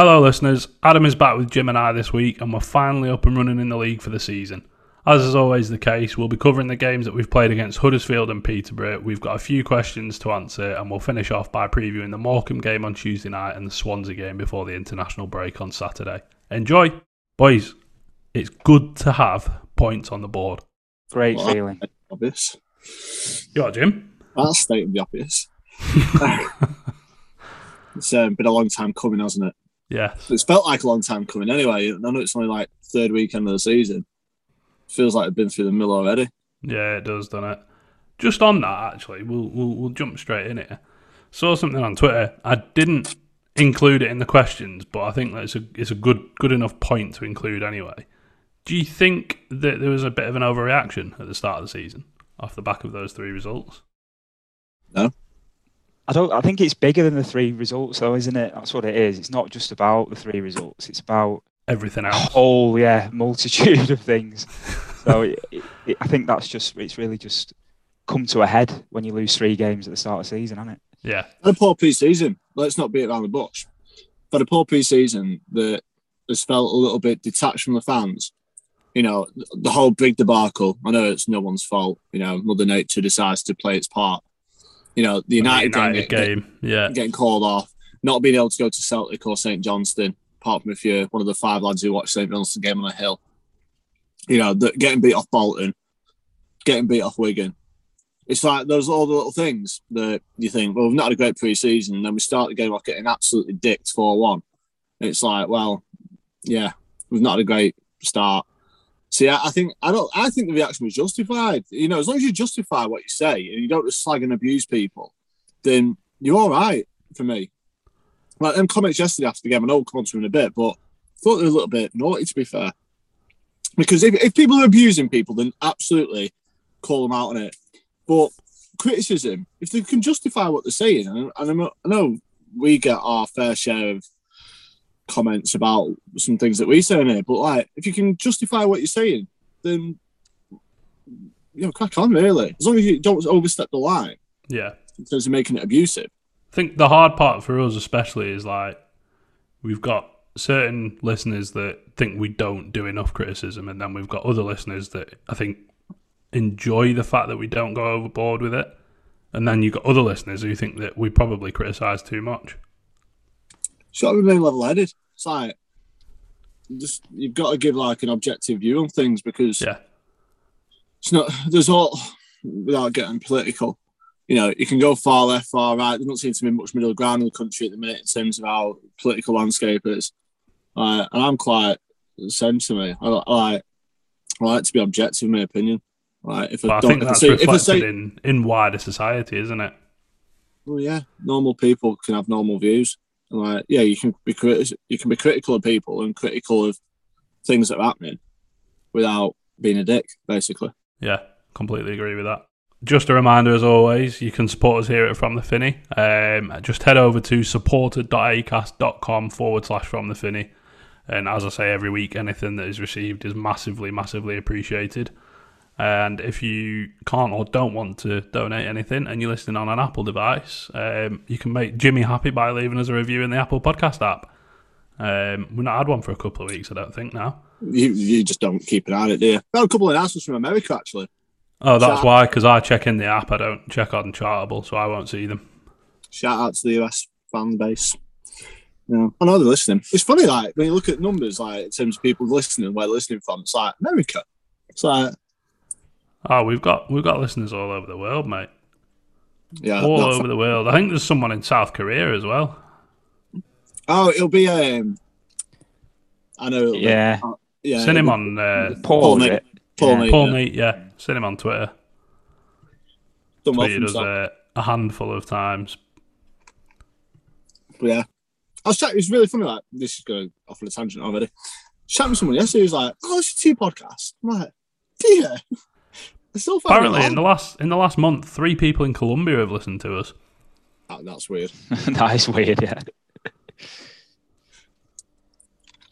Hello, listeners. Adam is back with Jim and I this week, and we're finally up and running in the league for the season. As is always the case, we'll be covering the games that we've played against Huddersfield and Peterborough. We've got a few questions to answer, and we'll finish off by previewing the Morecambe game on Tuesday night and the Swansea game before the international break on Saturday. Enjoy! Boys, it's good to have points on the board. Great Well, feeling. Obvious. You are, Jim? That's stating the obvious. it's um, been a long time coming, hasn't it? Yes. It's felt like a long time coming anyway. I know it's only like third weekend of the season. Feels like I've been through the mill already. Yeah, it does, doesn't it? Just on that, actually, we'll we'll, we'll jump straight in here. Saw something on Twitter. I didn't include it in the questions, but I think that it's a it's a good good enough point to include anyway. Do you think that there was a bit of an overreaction at the start of the season off the back of those three results? I don't. I think it's bigger than the three results, though, isn't it? That's what it is. It's not just about the three results. It's about Everything a else. whole, yeah, multitude of things. So it, it, it- I think that's just. It's really just come to a head when you lose three games at the start of the season, hasn't it? Yeah. Had a poor pre-season. Let's not beat around the bush. Had a poor pre-season that has felt a little bit detached from the fans. You know, the whole big debacle. I know it's no one's fault. You know, Mother Nature decides to play its part. You know, the United, United game, game. Yeah. getting called off, not being able to go to Celtic or St Johnstone, apart from if you're one of the five lads who watched St Johnstone game on a hill. You know, the, getting beat off Bolton, getting beat off Wigan. It's like those all the little things that you think, well, we've not had a great pre-season, and then we start the game off getting absolutely dicked 4-1. It's like, well, yeah, we've not had a great start. See, I, think I don't. I think the reaction was justified. You know, as long as you justify what you say and you don't just slag and abuse people, then you're all right for me. Like them comments yesterday after the game, and I know we'll come on to in a bit, but I thought they were a little bit naughty to be fair. Because if, if people are abusing people, then absolutely call them out on it. But criticism, if they can justify what they're saying, and, and I know we get our fair share of comments about some things that we say in here, but like if you can justify what you're saying, then you know, crack on really. As long as you don't overstep the line Yeah. in terms of making it abusive. I think the hard part for us, especially, is like we've got certain listeners that think we don't do enough criticism, and then we've got other listeners that I think enjoy the fact that we don't go overboard with it, and then you've got other listeners who think that we probably criticise too much. Got to remain level headed. It's like just you've got to give like an objective view on things because Yeah, it's not there's all without getting political. You know, you can go far left, far right. There doesn't seem to be much middle ground in the country at the minute in terms of our political landscape is. Uh, and I'm quite the same to me. I, I like I like to be objective in my opinion. Like if I I don't, think if I that's say, I reflected say, in in wider society, isn't it? well, yeah, normal people can have normal views. Like, yeah, you can be criti- you can be critical of people and critical of things that are happening without being a dick, basically. Yeah, completely agree with that. Just a reminder, as always, you can support us here at From the Finney. Um, just head over to supported.acast.com forward slash From the Finney. And as I say every week, anything that is received is massively, massively appreciated. And if you can't or don't want to donate anything and you're listening on an Apple device, um, you can make Jimmy happy by leaving us a review in the Apple Podcast app. Um, we've not had one for a couple of weeks, I don't think, now. You, you just don't keep an eye on it, do you? Got a couple of announcements from America, actually. Oh, that's Shout- why, because I check in the app. I don't check on Chartable, so I won't see them. Shout out to the US fan base. Yeah, I know they're listening. It's funny, like when you look at numbers, like in terms of people listening, where they're listening from, it's like America. It's like Oh, we've got we've got listeners all over the world, mate. Yeah, all not over the world. I think there's someone in South Korea as well. Oh, it'll be. Um, I know. It'll Yeah. Be, uh, yeah. Seen him on uh, Paul, Paul is Nate. Paul Yeah. Nate, Paul yeah. Neat. Yeah, seen him on Twitter. Done well for Tweeted us uh, a handful of times. But yeah, I was chatting. It was really funny. Like this is going off on a tangent already. Chatting with someone yesterday. He was like, "Oh, it's a tea podcast." I'm like, "Yeah." I still find Apparently, in the last in the last month, three people in Colombia have listened to us. Oh, that's weird. that is weird. Yeah.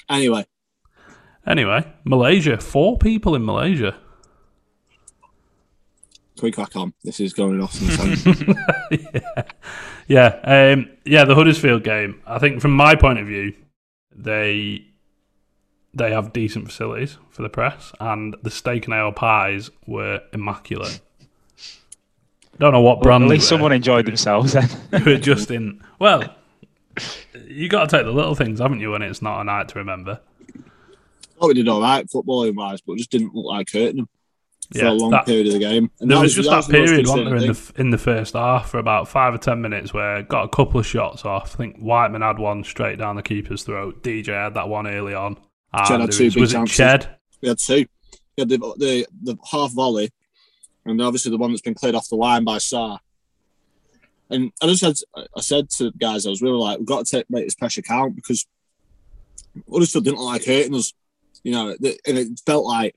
Anyway, Anyway, Malaysia, four people in Malaysia. can we crack on? This is going off on a yeah, yeah, um, yeah. The Huddersfield game. I think, from my point of view, they they have decent facilities for the press, and the steak and ale pies were immaculate. Don't know what Well, brand. at they least were. someone enjoyed themselves then. They were just in. Well, you got to take the little things, haven't you? When it's not a night to remember. oh, we did all right footballing wise, but just didn't look like hurting them for Yeah, a long that- period of the game. And There that was just that that the period, wasn't there, in the in the first half for about five or ten minutes where got a couple of shots off. I think Whiteman had one straight down the keeper's throat. DJ had that one early on. Ah, and Ched had two big was chances. Ched? We had two. We had the, the the half volley, and obviously the one that's been cleared off the line by Sarr. And I just said, I said to the guys, I was really like, we've got to take make this pressure count because Huddersfield didn't like hurting us, you know, and it felt like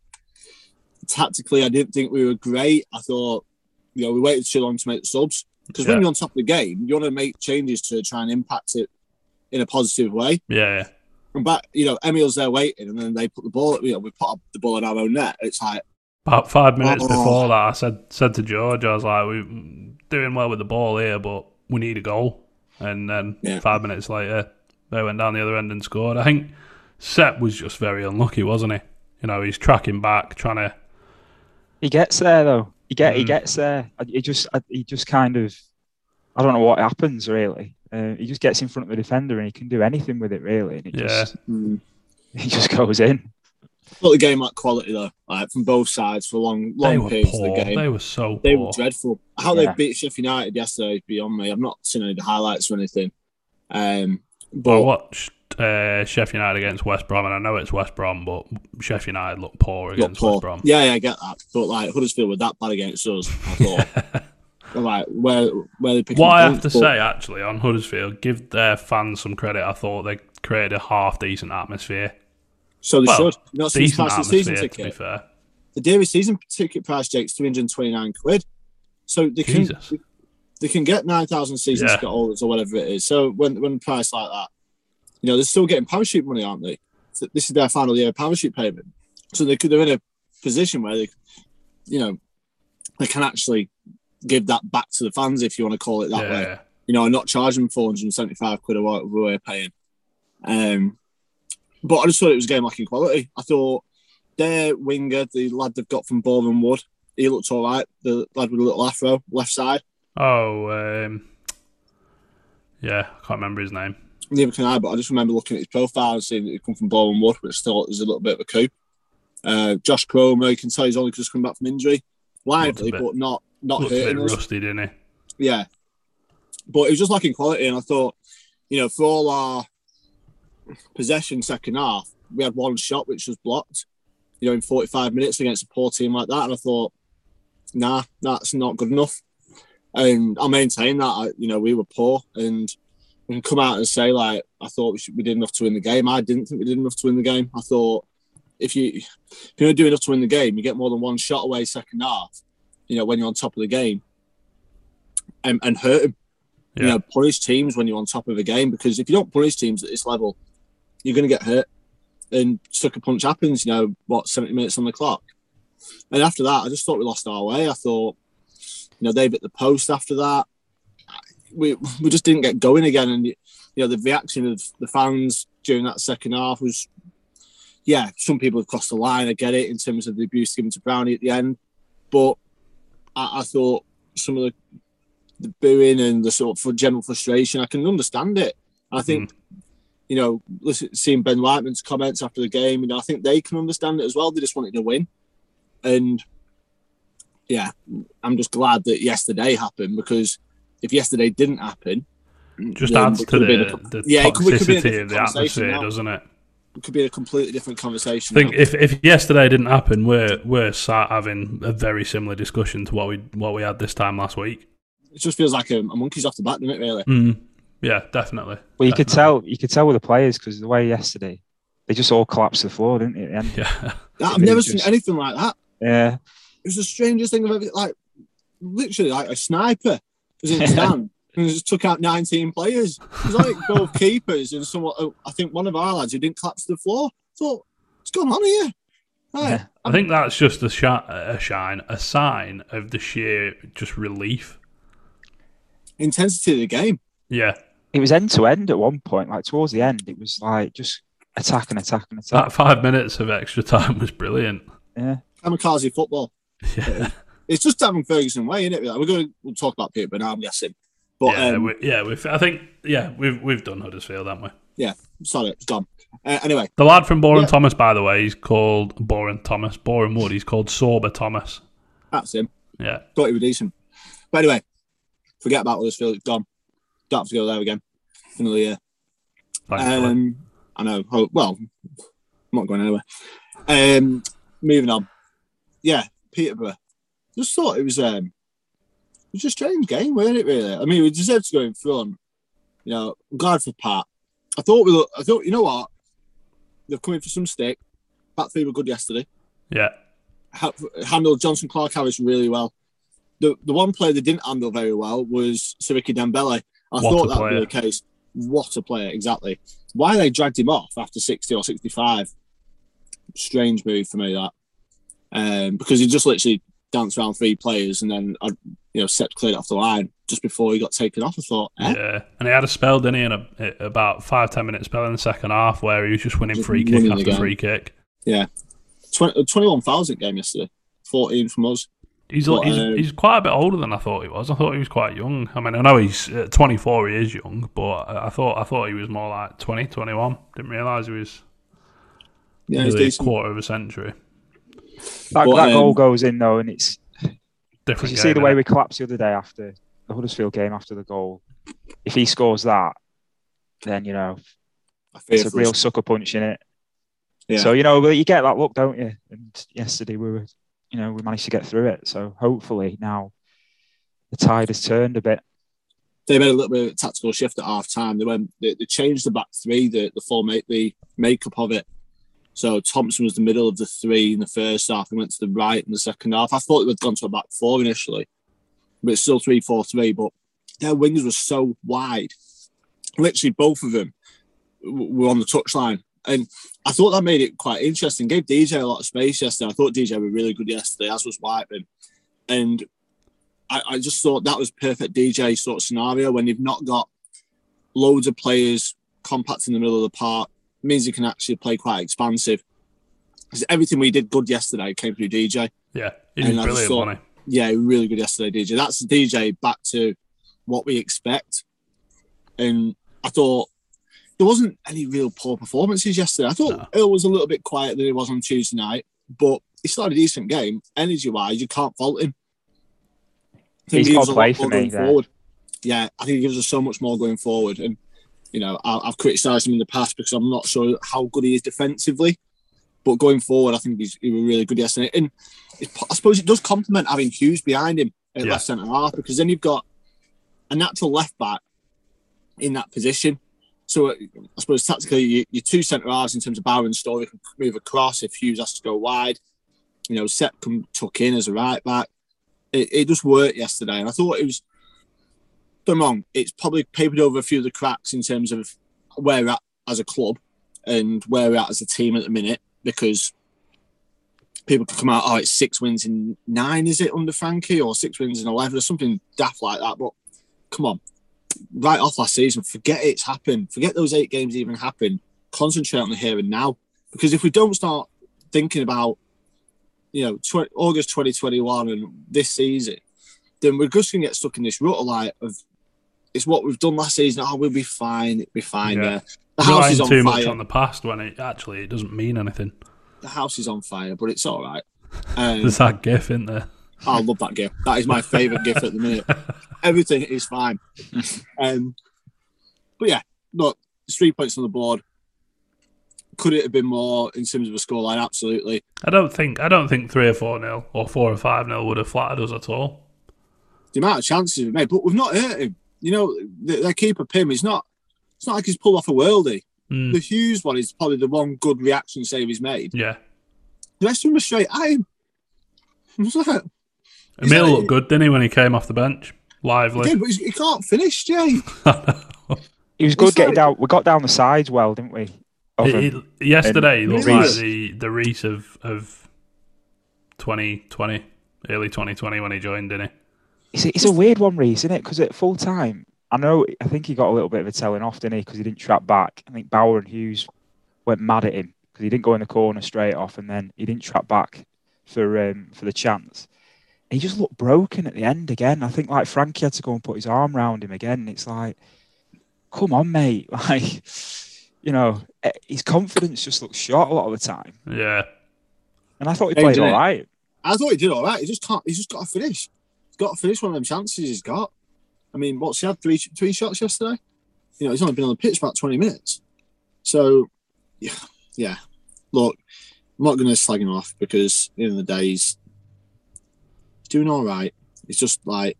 tactically, I didn't think we were great. I thought, you know, we waited too long to make the subs because Yeah. when you're on top of the game, you want to make changes to try and impact it in a positive way. Yeah, yeah. And back, you know, Emil's there waiting, and then they put the ball. You know, we put up the ball in our own net. It's like, About five minutes Oh. before that, I said said to George, I was like, "We're doing well with the ball here, but we need a goal." And then Yeah. five minutes later, they went down the other end and scored. I think Sepp was just very unlucky, wasn't he? You know, he's tracking back, trying to. He gets there though. He get he Mm. gets there. He just he just kind of I don't know what happens really. Uh, he just gets in front of the defender and he can do anything with it really. And it Yeah. just hmm. he just goes in. thought the game lacked quality though, like from both sides for long, long were periods of the game. They were so They poor. were dreadful. How Yeah. they beat Sheffield United yesterday is beyond me. I've not seen any of the highlights or anything. Um, but I watched uh, Sheffield United against West Brom, and I know it's West Brom, but Sheffield United looked poor look, against poor. West Brom. Yeah, yeah, I get that. But like Huddersfield were that bad against us. I thought, like where where they picking What I have points, to but- say, actually, on Huddersfield, give their fans some credit. I thought they created a half decent atmosphere. So they Well, should. You know, since Decent price the season atmosphere, to be fair. the daily season ticket price, Jake's three hundred twenty nine quid. So they can Jesus. they can get nine thousand season Yeah. ticket holders or whatever it is. So when when price like that, you know, they're still getting parachute money, aren't they? So this is their final year parachute payment. So they could they're in a position where they, you know, they can actually give that back to the fans if you want to call it that way. You know, not charge them four hundred and seventy five quid or whatever we're paying. Um, but I just thought it was a game lacking quality. I thought their winger, the lad they've got from Boreham Wood, he looked all right. The lad with a little afro, left side. Oh, um, yeah, I can't remember his name. Neither can I, but I just remember looking at his profile and seeing that he'd come from Boreham Wood, which still is a little bit of a coup. Uh, Josh Koroma, you can tell he's only just come back from injury, lively, bit- but not not Looked a bit hurting us. rusty, didn't he? Yeah, but it was just lacking quality, and I thought, you know, for all our possession second half, we had one shot which was blocked. You know, in 45 minutes against a poor team like that, and I thought, nah, that's not good enough. And I maintain that, I, you know, we were poor, and we can come out and say like, I thought we, should, we did enough to win the game. I didn't think we did enough to win the game. I thought if you if you don't do enough to win the game, you get more than one shot away second half. You know, when you're on top of the game, and, and hurt them. You Yeah. know, punish teams when you're on top of a game because if you don't punish teams at this level, you're going to get hurt. And sucker punch happens. You know what, 70 minutes on the clock. And after that, I just thought we lost our way. I thought, you know, they bit the post after that. We we just didn't get going again. And you know, the reaction of the fans during that second half was, yeah, some people have crossed the line. I get it in terms of the abuse given to Brownie at the end, but I, I thought some of the the booing and the sort of general frustration, I can understand it. I mm-hmm. think, you know, listen, seeing Ben Whiteman's comments after the game, you know, I think they can understand it as well. They just wanted to win, and yeah, I'm just glad that yesterday happened because if yesterday didn't happen, Just adds to the, the Yeah, it could- be a toxicity of the atmosphere, now. doesn't it? It could be a completely different conversation. I think if, if yesterday didn't happen, we're we're sat having a very similar discussion to what we what we had this time last week. it just feels like a, a monkey's off the back, doesn't it? Really. Mm. Yeah, definitely. Well, you could tell you could tell with the players because the way yesterday they just all collapsed to the floor, didn't they? And Yeah, I've never was seen anything like that. yeah, It was the strangest thing I've ever like. Literally, like a sniper was in the stand and just took out 19 players. It was like both keepers and someone. oh, I think one of our lads who didn't collapse to the floor. thought, what's going on here? Right. Yeah. I think that's just a, shi- a shine, a sign of the sheer just relief. Intensity of the game. Yeah, it was end to end at one point. Like towards the end, it was like just attack and attack and attack. that five minutes of extra time was brilliant. yeah, Kamikaze football. Yeah, It's just Darren Ferguson way, isn't it? Like, we're going to we'll talk about Peterborough, I'm guessing. But yeah, um, we, yeah. We've, I think yeah, we've we've done Huddersfield, haven't we? Yeah, sorry, it's gone. Uh, anyway, The lad from Boren Yeah. Thomas, by the way, he's called Boren Thomas, Boreham Wood. He's called Sorba Thomas. that's him. Yeah, Thought he was decent. But anyway, forget about Huddersfield. It's gone. Don't have to go there again. Another year. Um, I know. Oh, well, I'm not going anywhere. Um, moving on. Yeah, Peterborough. Just thought it was um, was a strange game, wasn't it? Really. I mean, we deserved to go in front. You know, I'm glad for Pat. I thought we. Look, I thought you know what, they've come in for some stick. Back three were good yesterday. yeah, Ha- handled Jonson Clarke-Harris really well. The the one player they didn't handle very well was Siriki Dembele. I What thought that would be the case. What a player, exactly. Why they dragged him off after 60 or 65, strange move for me, that. Um, because he just literally danced around three players and then, uh, you know, set cleared off the line just before he got taken off. I thought, eh? yeah. And he had a spell, didn't he? In a, about five ten minute spell in the second half where he was just winning Just free kick winning the after game. free kick. Yeah, 20, 21,000 game yesterday, 14 from us. He's, But, he's um, he's quite a bit older than I thought he was. I thought he was quite young. I mean, I know he's uh, 24. He is young, but I I thought I thought he was more like 20, 21. Didn't realise he was Yeah, he's a quarter of a century. That, But, that goal um, goes in though, and it's Different. you game, see the way we collapsed the other day after the Huddersfield game after the goal. If he scores that, then you know it's a real sucker punch in it. Yeah. So you know, you get that look, don't you? And yesterday we were, you know, we managed to get through it. So hopefully now the tide has turned a bit. they made a little bit of a tactical shift at half time. They went they, they changed the back three, the the format the makeup of it. So Thompson was the middle of the three in the first half and went to the right in the second half. I thought it would gone to a back four initially, but it's still three four three. But their wings were so wide, literally both of them were on the touchline. And I thought that made it quite interesting. Gave DJ a lot of space yesterday. I thought DJ were really good yesterday, as was Whiteman. And I, I just thought that was perfect DJ sort of scenario when you've not got loads of players compact in the middle of the park. Means you can actually play quite expansive. 'Cause everything we did good yesterday came through DJ. Yeah, he was And I just brilliant, thought- wasn't Yeah, really good yesterday, DJ. That's DJ back to what we expect. And I thought there wasn't any real poor performances yesterday. I thought No. Earl was a little bit quieter than he was on Tuesday night, but he still had a decent game. Energy wise, you can't fault him. I He's he got gives a play lot for more me going there. forward. Yeah, I think he gives us so much more going forward. And you know, I, I've criticised him in the past because I'm not sure how good he is defensively. But going forward, I think he's he was really good yesterday. And I suppose it does complement having Hughes behind him at Yeah. left centre half because then you've got a natural left back in that position. So uh, I suppose tactically, you, your two centre halves in terms of Barron and Storey can move across if Hughes has to go wide. You know, Sep can tuck in as a right back. It, it just worked yesterday, and I thought it was. Don't wrong, it's probably papered over a few of the cracks in terms of where we're at as a club and where we're at as a team at the minute because people can come out, oh, it's six wins in nine, is it under Frankie, or six wins in 11 or something daft like that. But come on, right off last season, forget it's happened. Forget those eight games even happened. Concentrate on the here and now. Because if we don't start thinking about, you know, August 2021 and this season, then we're just going to get stuck in this rut of like, of it's what we've done last season. Oh, we'll be fine. It'll be fine Yeah. The he? house is on too fire much on the past when it actually it doesn't mean anything. the house is on fire, but it's all right. Um, There's that gif in there. I love that gif. That is my favourite gif at the minute. everything is fine. um, but yeah, look, three points on the board. Could it have been more in terms of a scoreline? Absolutely. I don't think I don't think three or four nil or four or five nil would have flattered us at all. The amount of chances we've made, but we've not hurt him. You know, their, their keeper Pym is not. It's not like he's pulled off a worldie. Mm, The Hughes one is probably the one good reaction save he's made. yeah, The rest of them are straight at him. I was like, Emil that- looked good, didn't he, when he came off the bench? he Lively. did, but he's, he can't finish, Jay. He was good It's getting like- down. We got down the sides well, didn't we? Of It- him. it- yesterday, he looked Really? like the the Riis of of 2020, early 2020 when he joined, didn't he? It's a, it's a weird one, Riis, isn't it? Because at full time, I know. I think he got a little bit of a telling off, didn't he? Because he didn't trap back. I think Bauer and Hughes went mad at him because he didn't go in the corner straight off, and then he didn't trap back for um, for the chance. He just looked broken at the end again. I think like Frankie had to go and put his arm around him again. It's like, come on, mate. Like, you know, eh, his confidence just looks short a lot of the time. Yeah, And I thought he played didn't all it? right. I thought he did all right. He just can't. He's just got to finish. He's got to finish one of them chances he's got. I mean, what's he had three three shots yesterday? You know, he's only been on the pitch about twenty minutes. So, yeah, yeah. Look, I'm not going to slag him off because at the end of the day, he's, he's doing all right. It's just like,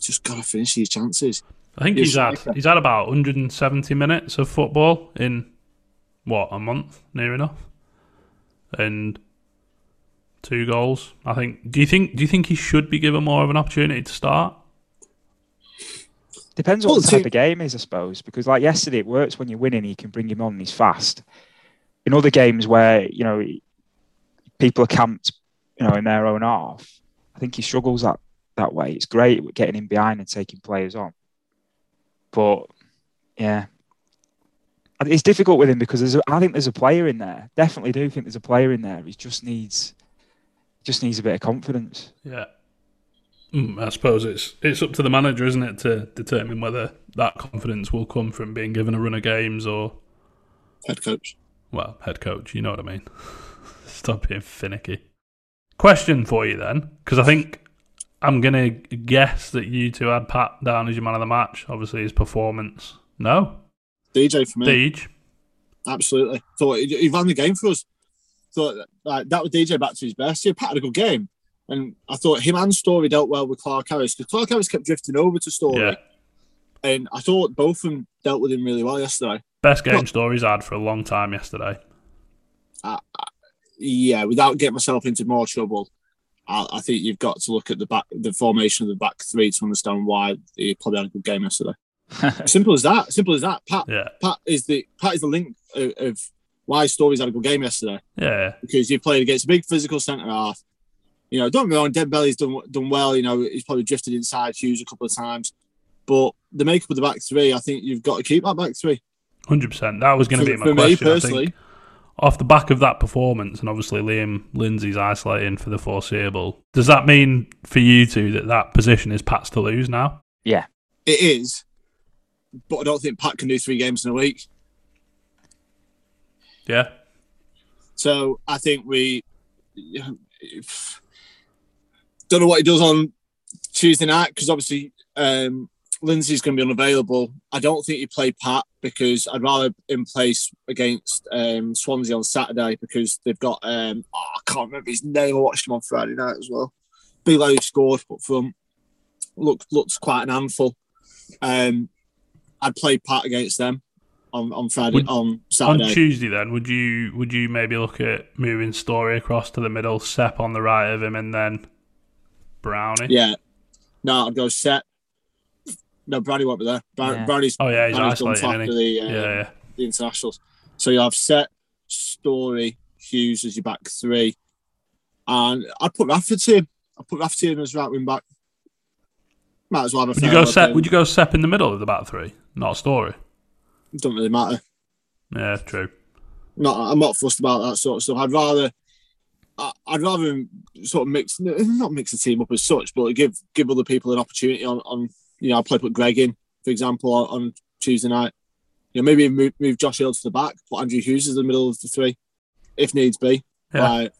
just got to finish these chances. I think You're he's had he's had about 170 minutes of football in what a month, near enough, and two goals. I think. Do you think? Do you think he should be given more of an opportunity to start? Depends what Well, the type see- of game is, I suppose. Because like yesterday, it works when you're winning. You can bring him on. and He's fast. In other games where you know people are camped, you know, in their own half, I think he struggles that that way. It's great getting him behind and taking players on, but yeah, it's difficult with him because there's. A, I think there's a player in there. Definitely do think there's a player in there. He just needs, just needs a bit of confidence. Yeah. Mm, I suppose it's it's up to the manager, isn't it, to determine whether that confidence will come from being given a run of games or, Head coach. well, head coach. You know what I mean. Stop being finicky. Question for you then, because I think I'm gonna guess that you two had Pat down as your man of the match. Obviously, his performance. No, DJ for me. Deej. Absolutely. Thought he, he ran the game for us. Thought like that was DJ back to his best. He had a good game. And I thought him and Storey dealt well with Clarke-Harris because Clarke-Harris kept drifting over to Storey. Yeah. And I thought both of them dealt with him really well yesterday. Best game Well- Storey's had for a long time yesterday. Yeah, without getting myself into more trouble, I, I think you've got to look at the back, the formation of the back three to understand why he probably had a good game yesterday. Simple as that. Simple as that. Pat, Yeah, Pat is the Pat is the link of, of why Storey's had a good game yesterday. yeah, because you played against a big physical centre half. You know, don't get me wrong, Dembele's done done well. You know, he's probably drifted inside Hughes a couple of times, but the makeup of the back three, I think you've got to keep that back three. hundred percent. That was going to For- be my for me question. I think. personally. off the back of that performance, and obviously Liam Lindsay's isolating for the foreseeable, does that mean for you two that that position is Pat's to lose now? Yeah, it is, but I don't think Pat can do three games in a week. Yeah, So I think we don't know what he does on Tuesday night because obviously um, Lindsay's going to be unavailable. I don't think he play Pat because I'd rather him place against um, Swansea on Saturday because they've got um, oh, I can't remember his name. I watched him on Friday night as well. Who scored up front. Looked looks quite an handful. Um, I'd play Pat against them on, on Friday Would- on Saturday. on Tuesday then would you would you maybe look at moving Storey across to the middle, Sep on the right of him, and then Brownie? Yeah. No, I'd go set. No, Brownie won't be there. Brown, Yeah. Brownie's, Oh yeah, he's Brownie's done isolating, top isn't of he? the, uh, Yeah, yeah. the internationals. So you have set, Storey, Hughes as your back three. And I'd put Rafferty in. I'd put Rafferty in as right wing back. Might as well have a Would you go look Sep? Would you go Sep in the middle of the back three, not Storey? Don't really matter. Yeah, true. Not, I'm not fussed about that sort of stuff. I'd rather, I- I'd rather sort of mix, not mix the team up as such, but give give other people an opportunity on, on you know, I'd probably put Greg in, for example, on, on Tuesday night. You know, maybe move, move Josh Hill to the back, put Andrew Hughes in the middle of the three, if needs be. Yeah. Like,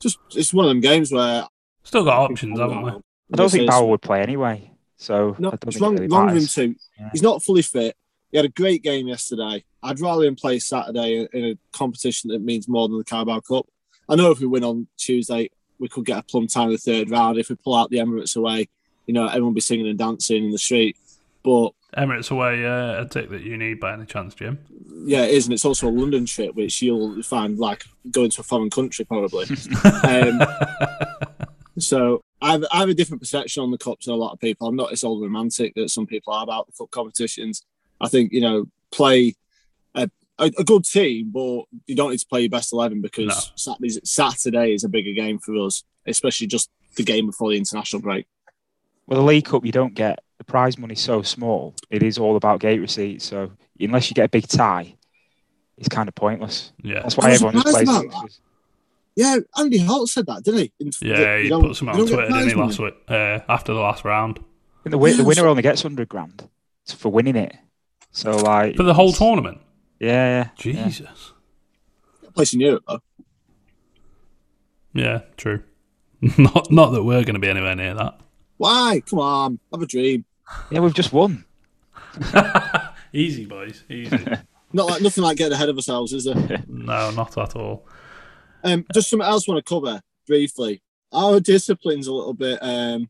just it's one of them games where Still got options, haven't we? I don't think Bauer would play anyway. So No, I don't it's think it wrong, really wrong with him too. Yeah. He's not fully fit. He had a great game yesterday. I'd rather him play Saturday in a competition that means more than the Carabao Cup. I know if we win on Tuesday, we could get a plum time in the third round. If we pull out the Emirates away, you know, everyone will be singing and dancing in the street. But Emirates away, uh, a tick that you need by any chance, Jim. yeah, it is, and it's also a London trip, which you'll find like going to a foreign country probably. um, so I have, I have a different perception on the cups than a lot of people. I'm not as old romantic that some people are about the cup competitions. I think you know play a, a, a good team, but you don't need to play your best eleven because No. Saturday's, Saturday is a bigger game for us, especially just the game before the international break. Well, the League Cup, you don't get the prize money so small. It is all about gate receipts. So unless you get a big tie, it's kind of pointless. Yeah. That's I why was everyone just plays that. Yeah, Andy Holt said that, didn't he? In- Yeah, that he you don't- put something you on Twitter, didn't he, last week, uh, after the last round. I think the, wi- the winner so- only gets 100 grand for winning it. So, like. For the whole tournament? Yeah, yeah. yeah. Jesus. Place in Europe though. Yeah, true. not not that we're going to be anywhere near that. Why? Come on, have a dream. Yeah, we've just won. Easy, boys. Easy. Not like nothing like getting ahead of ourselves, is there? no, not at all. Um, just something else I want to cover briefly. Our discipline's a little bit um,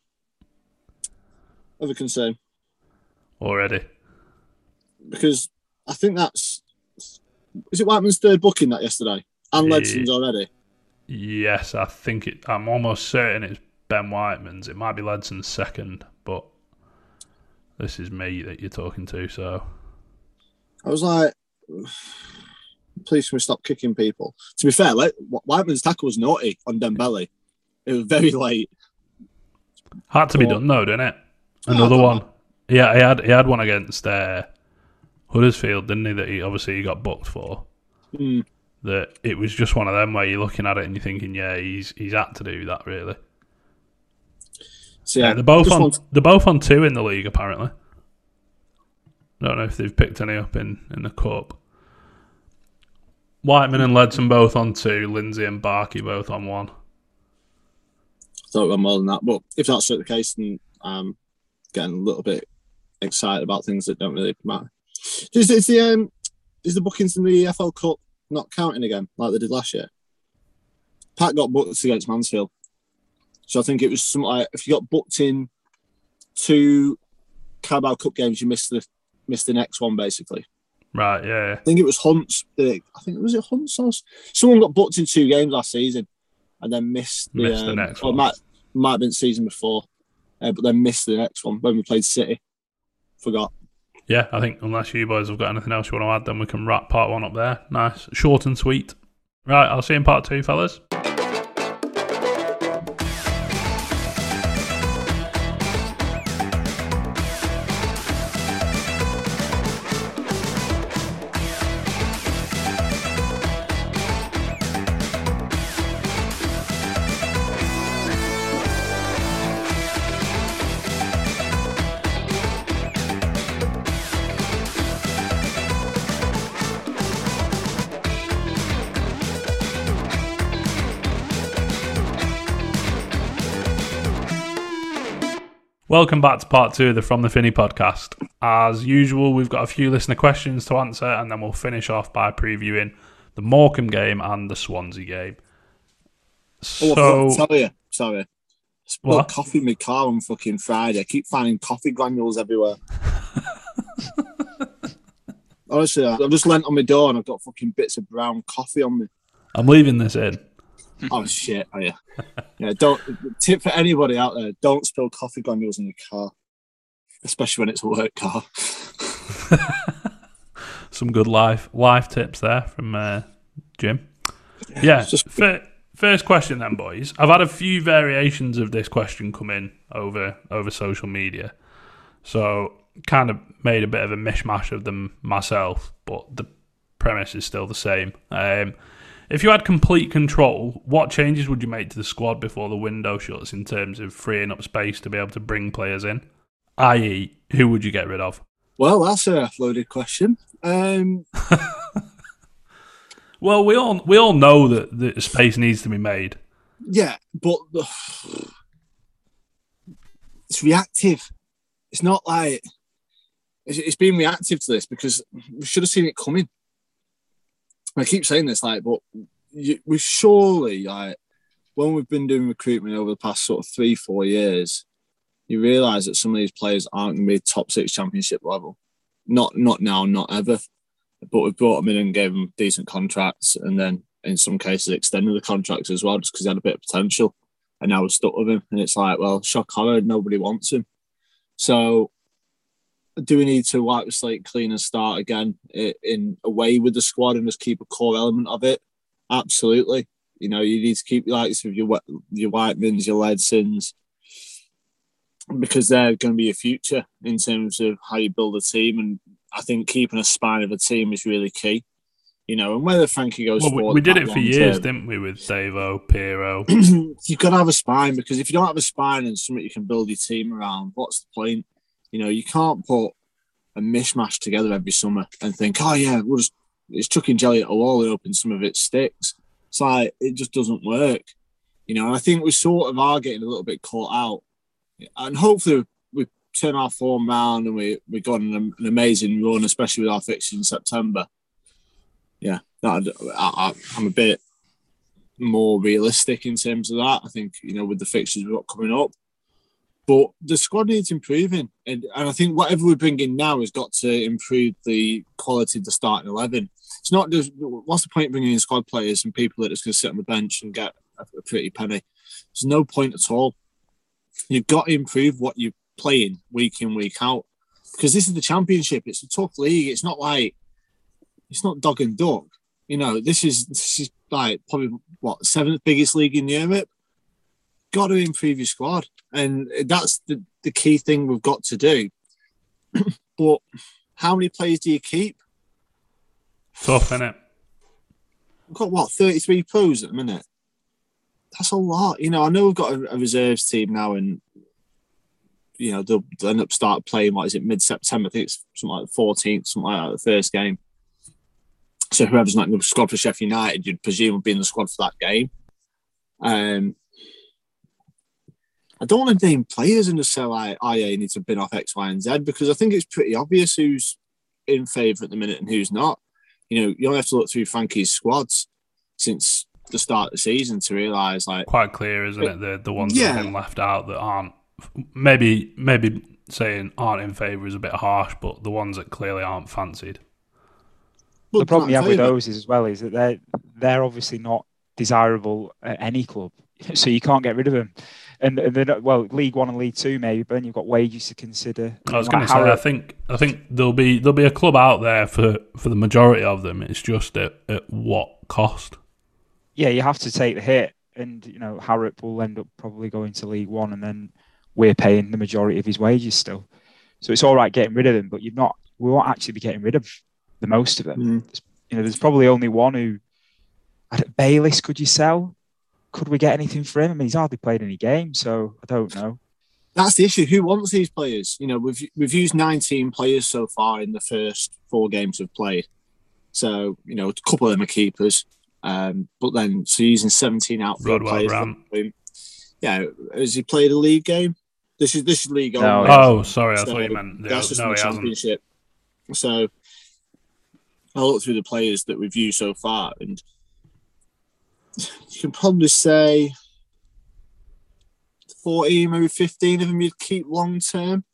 of a concern Already. Because I think that's is it Whiteman's third booking that yesterday and. Ledson's already. Yes, I think it. I'm almost certain it's Ben Whiteman's. It might be Ledson's second, but this is me that you're talking to. So I was like, please can we stop kicking people? To be fair, Le- Whiteman's tackle was naughty on Dembele. It was very late. had to be Well- done though, didn't it? Another one. Yeah, he had he had one against uh, Huddersfield, didn't he? That he obviously he got booked for. Mm. That it was just one of them where you're looking at it and you're thinking, yeah, he's he's had to do that really. So Yeah, yeah, they're both on. want- They're both on two in the league apparently. I Don't know if they've picked any up in in the cup. Whiteman and Ledson both on two. Lindsay and Barkey both on one. I thought it were more than that. But if that's the case, then I'm getting a little bit excited about things that don't really matter. Is, is the um, is the bookings in the EFL Cup not counting again like they did last year? Pat got booked against Mansfield, so I think it was something like if you got booked in two Carabao Cup games, you missed the missed the next one basically. Right. Yeah. I think it was Hunt's. I think it was it Hunt's or someone got booked in two games last season, and then missed the, Missed the um, next one. Might might have been season before, uh, but then missed the next one when we played City. Forgot. Yeah, I think unless you boys have got anything else you want to add, then we can wrap part one up there. Nice, short and sweet. Right, I'll see you in part two, fellas. Welcome back to part two of the From the Finney podcast. As usual, we've got a few listener questions to answer, and then we'll finish off by previewing the Morecambe game and the Swansea game. Oh, So, to tell you, sorry. I spilled What? coffee in my car on fucking Friday. I keep finding coffee granules everywhere. Honestly, I've just leant on my door and I've got fucking bits of brown coffee on me. I'm leaving this in. Oh shit! Oh yeah, yeah. Don't tip for anybody out there: don't spill coffee granules in your car, especially when it's a work car. Some good life life tips there from uh, Jim. Yeah. just- fir- first question then, boys. I've had a few variations of this question come in over over social media, so kind of made a bit of a mishmash of them myself, but the premise is still the same. Um, if you had complete control, what changes would you make to the squad before the window shuts in terms of freeing up space to be able to bring players in? I.e., who would you get rid of? Well, that's a loaded question. Um, Well, we all we all know that, that space needs to be made. yeah, but the, it's reactive. it's not like it's, it's been reactive to this because we should have seen it coming. I keep saying this, like, but you, we surely like when we've been doing recruitment over the past sort of three, four years, you realise that some of these players aren't going to be top six championship level. Not not now, not ever. But we brought them in and gave them decent contracts, and then in some cases extended the contracts as well, just because he had a bit of potential. And now we're stuck with him, and it's like, well, shock horror, nobody wants him. So, do we need to wipe the slate clean and start again in a way with the squad and just keep a core element of it? Absolutely. You know, you need to keep your likes of your your Whitemans, your Ledsons, because they're going to be a future in terms of how you build a team. And I think keeping a spine of a team is really key. You know, and whether Frankie goes well, we, we did it for years, term, didn't we, with Davo, Piero? You've got to have a spine because if you don't have a spine and something you can build your team around, what's the point? You know, you can't put a mishmash together every summer and think, oh yeah, we'll just it's chucking jelly at a wall and hoping some of it sticks. It's like it just doesn't work. You know, and I think we sort of are getting a little bit caught out and hopefully we turn our form round and we we got an, an amazing run, especially with our fixture in September. Yeah, that I, I'm a bit more realistic in terms of that. I think you know with the fixtures we've got coming up, but the squad needs improving, and, and I think whatever we bring in now has got to improve the quality of the starting eleven. It's not just what's the point bringing in squad players and people that are just going to sit on the bench and get a, a pretty penny. There's no point at all. You've got to improve what you're playing week in, week out. Because this is the championship. It's a tough league. It's not like it's not dog and duck. You know, this is this is like probably what seventh biggest league in Europe. Got to improve your squad, and that's the, the key thing we've got to do. but how many players do you keep? Tough, isn't it? We've got what thirty three pros at the minute that's a lot. You know, I know we've got a, a reserves team now, and you know they'll, they'll, end up start playing. What is it? Mid September. I think it's something like the fourteenth, something like that. The first game. So whoever's not in the squad for Sheffield United, you'd presume would be in the squad for that game. Um, I don't want to name players in the say like, oh need to bin off X, Y, and Z because I think it's pretty obvious who's in favour at the minute and who's not. You know, you only have to look through Frankie's squads since the start of the season to realise like quite clear, isn't it? The the ones yeah. that have been left out that aren't maybe maybe saying aren't in favour is a bit harsh, but the ones that clearly aren't fancied. the problem you have with those is as well is that they're they're obviously not desirable at any club, so you can't get rid of them. And, they're not, well, League One and League Two maybe, but then you've got wages to consider. I was going to say, I think I think there'll be there'll be a club out there for for the majority of them. It's just at, at what cost yeah, you have to take the hit, and you know Harrop will end up probably going to League One, and then we're paying the majority of his wages still. So it's all right getting rid of him, but you're not. We won't actually be getting rid of the most of them. Mm. You know, there's probably only one who. Bayliss, could you sell? Could we get anything for him? I mean, he's hardly played any games, so I don't know. That's the issue. Who wants these players? You know, we've we've used 19 players so far in the first four games we've played. So you know, a couple of them are keepers. Um, but then, so using 17 outfield players. Yeah, has he played a league game? This is this is league. No, oh, sorry, I so thought you meant that's just no, the championship. So I looked through the players that we've used so far, and you can probably say 14, maybe 15 of them you'd keep long term,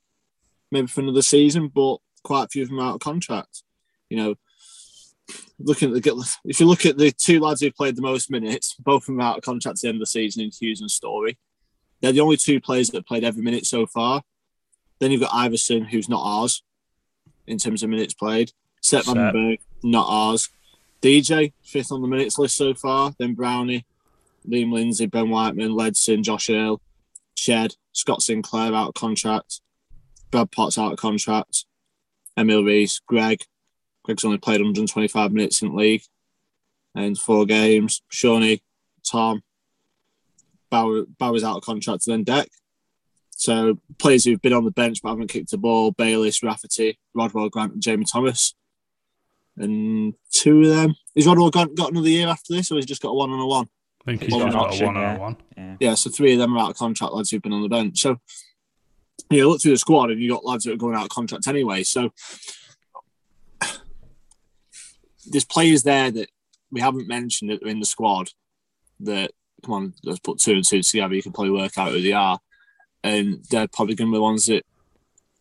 maybe for another season, but quite a few of them are out of contract. You know, looking at the if you look at the two lads who played the most minutes, both of them out of contract at the end of the season in Hughes and Storey. They're the only two players that played every minute so far. Then you've got Iversen, who's not ours in terms of minutes played. Sepp van den Berg, not ours. DJ, fifth on the minutes list so far. Then Brownie, Liam Lindsay, Ben Whiteman, Ledson, Josh Earl, Shed, Scott Sinclair out of contract. Brad Potts out of contract. Emil Riis, Greg, Greg's only played 125 minutes in the league and four games. Shawnee, Tom, Bauer, Bauer's out of contract to then deck. So players who've been on the bench but haven't kicked the ball, Bayliss, Rafferty, Rodwell Grant and Jamie Thomas. And two of them. Is Rodwell Grant got another year after this or has he just got a one on a one? I think he's got a one on a one. Yeah. yeah, so three of them are out of contract lads who've been on the bench. So you know, look through the squad and you got lads that are going out of contract anyway. So there's players there that we haven't mentioned that are in the squad that come on, let's put two and two together. You can probably work out who they are, and they're probably going to be the ones that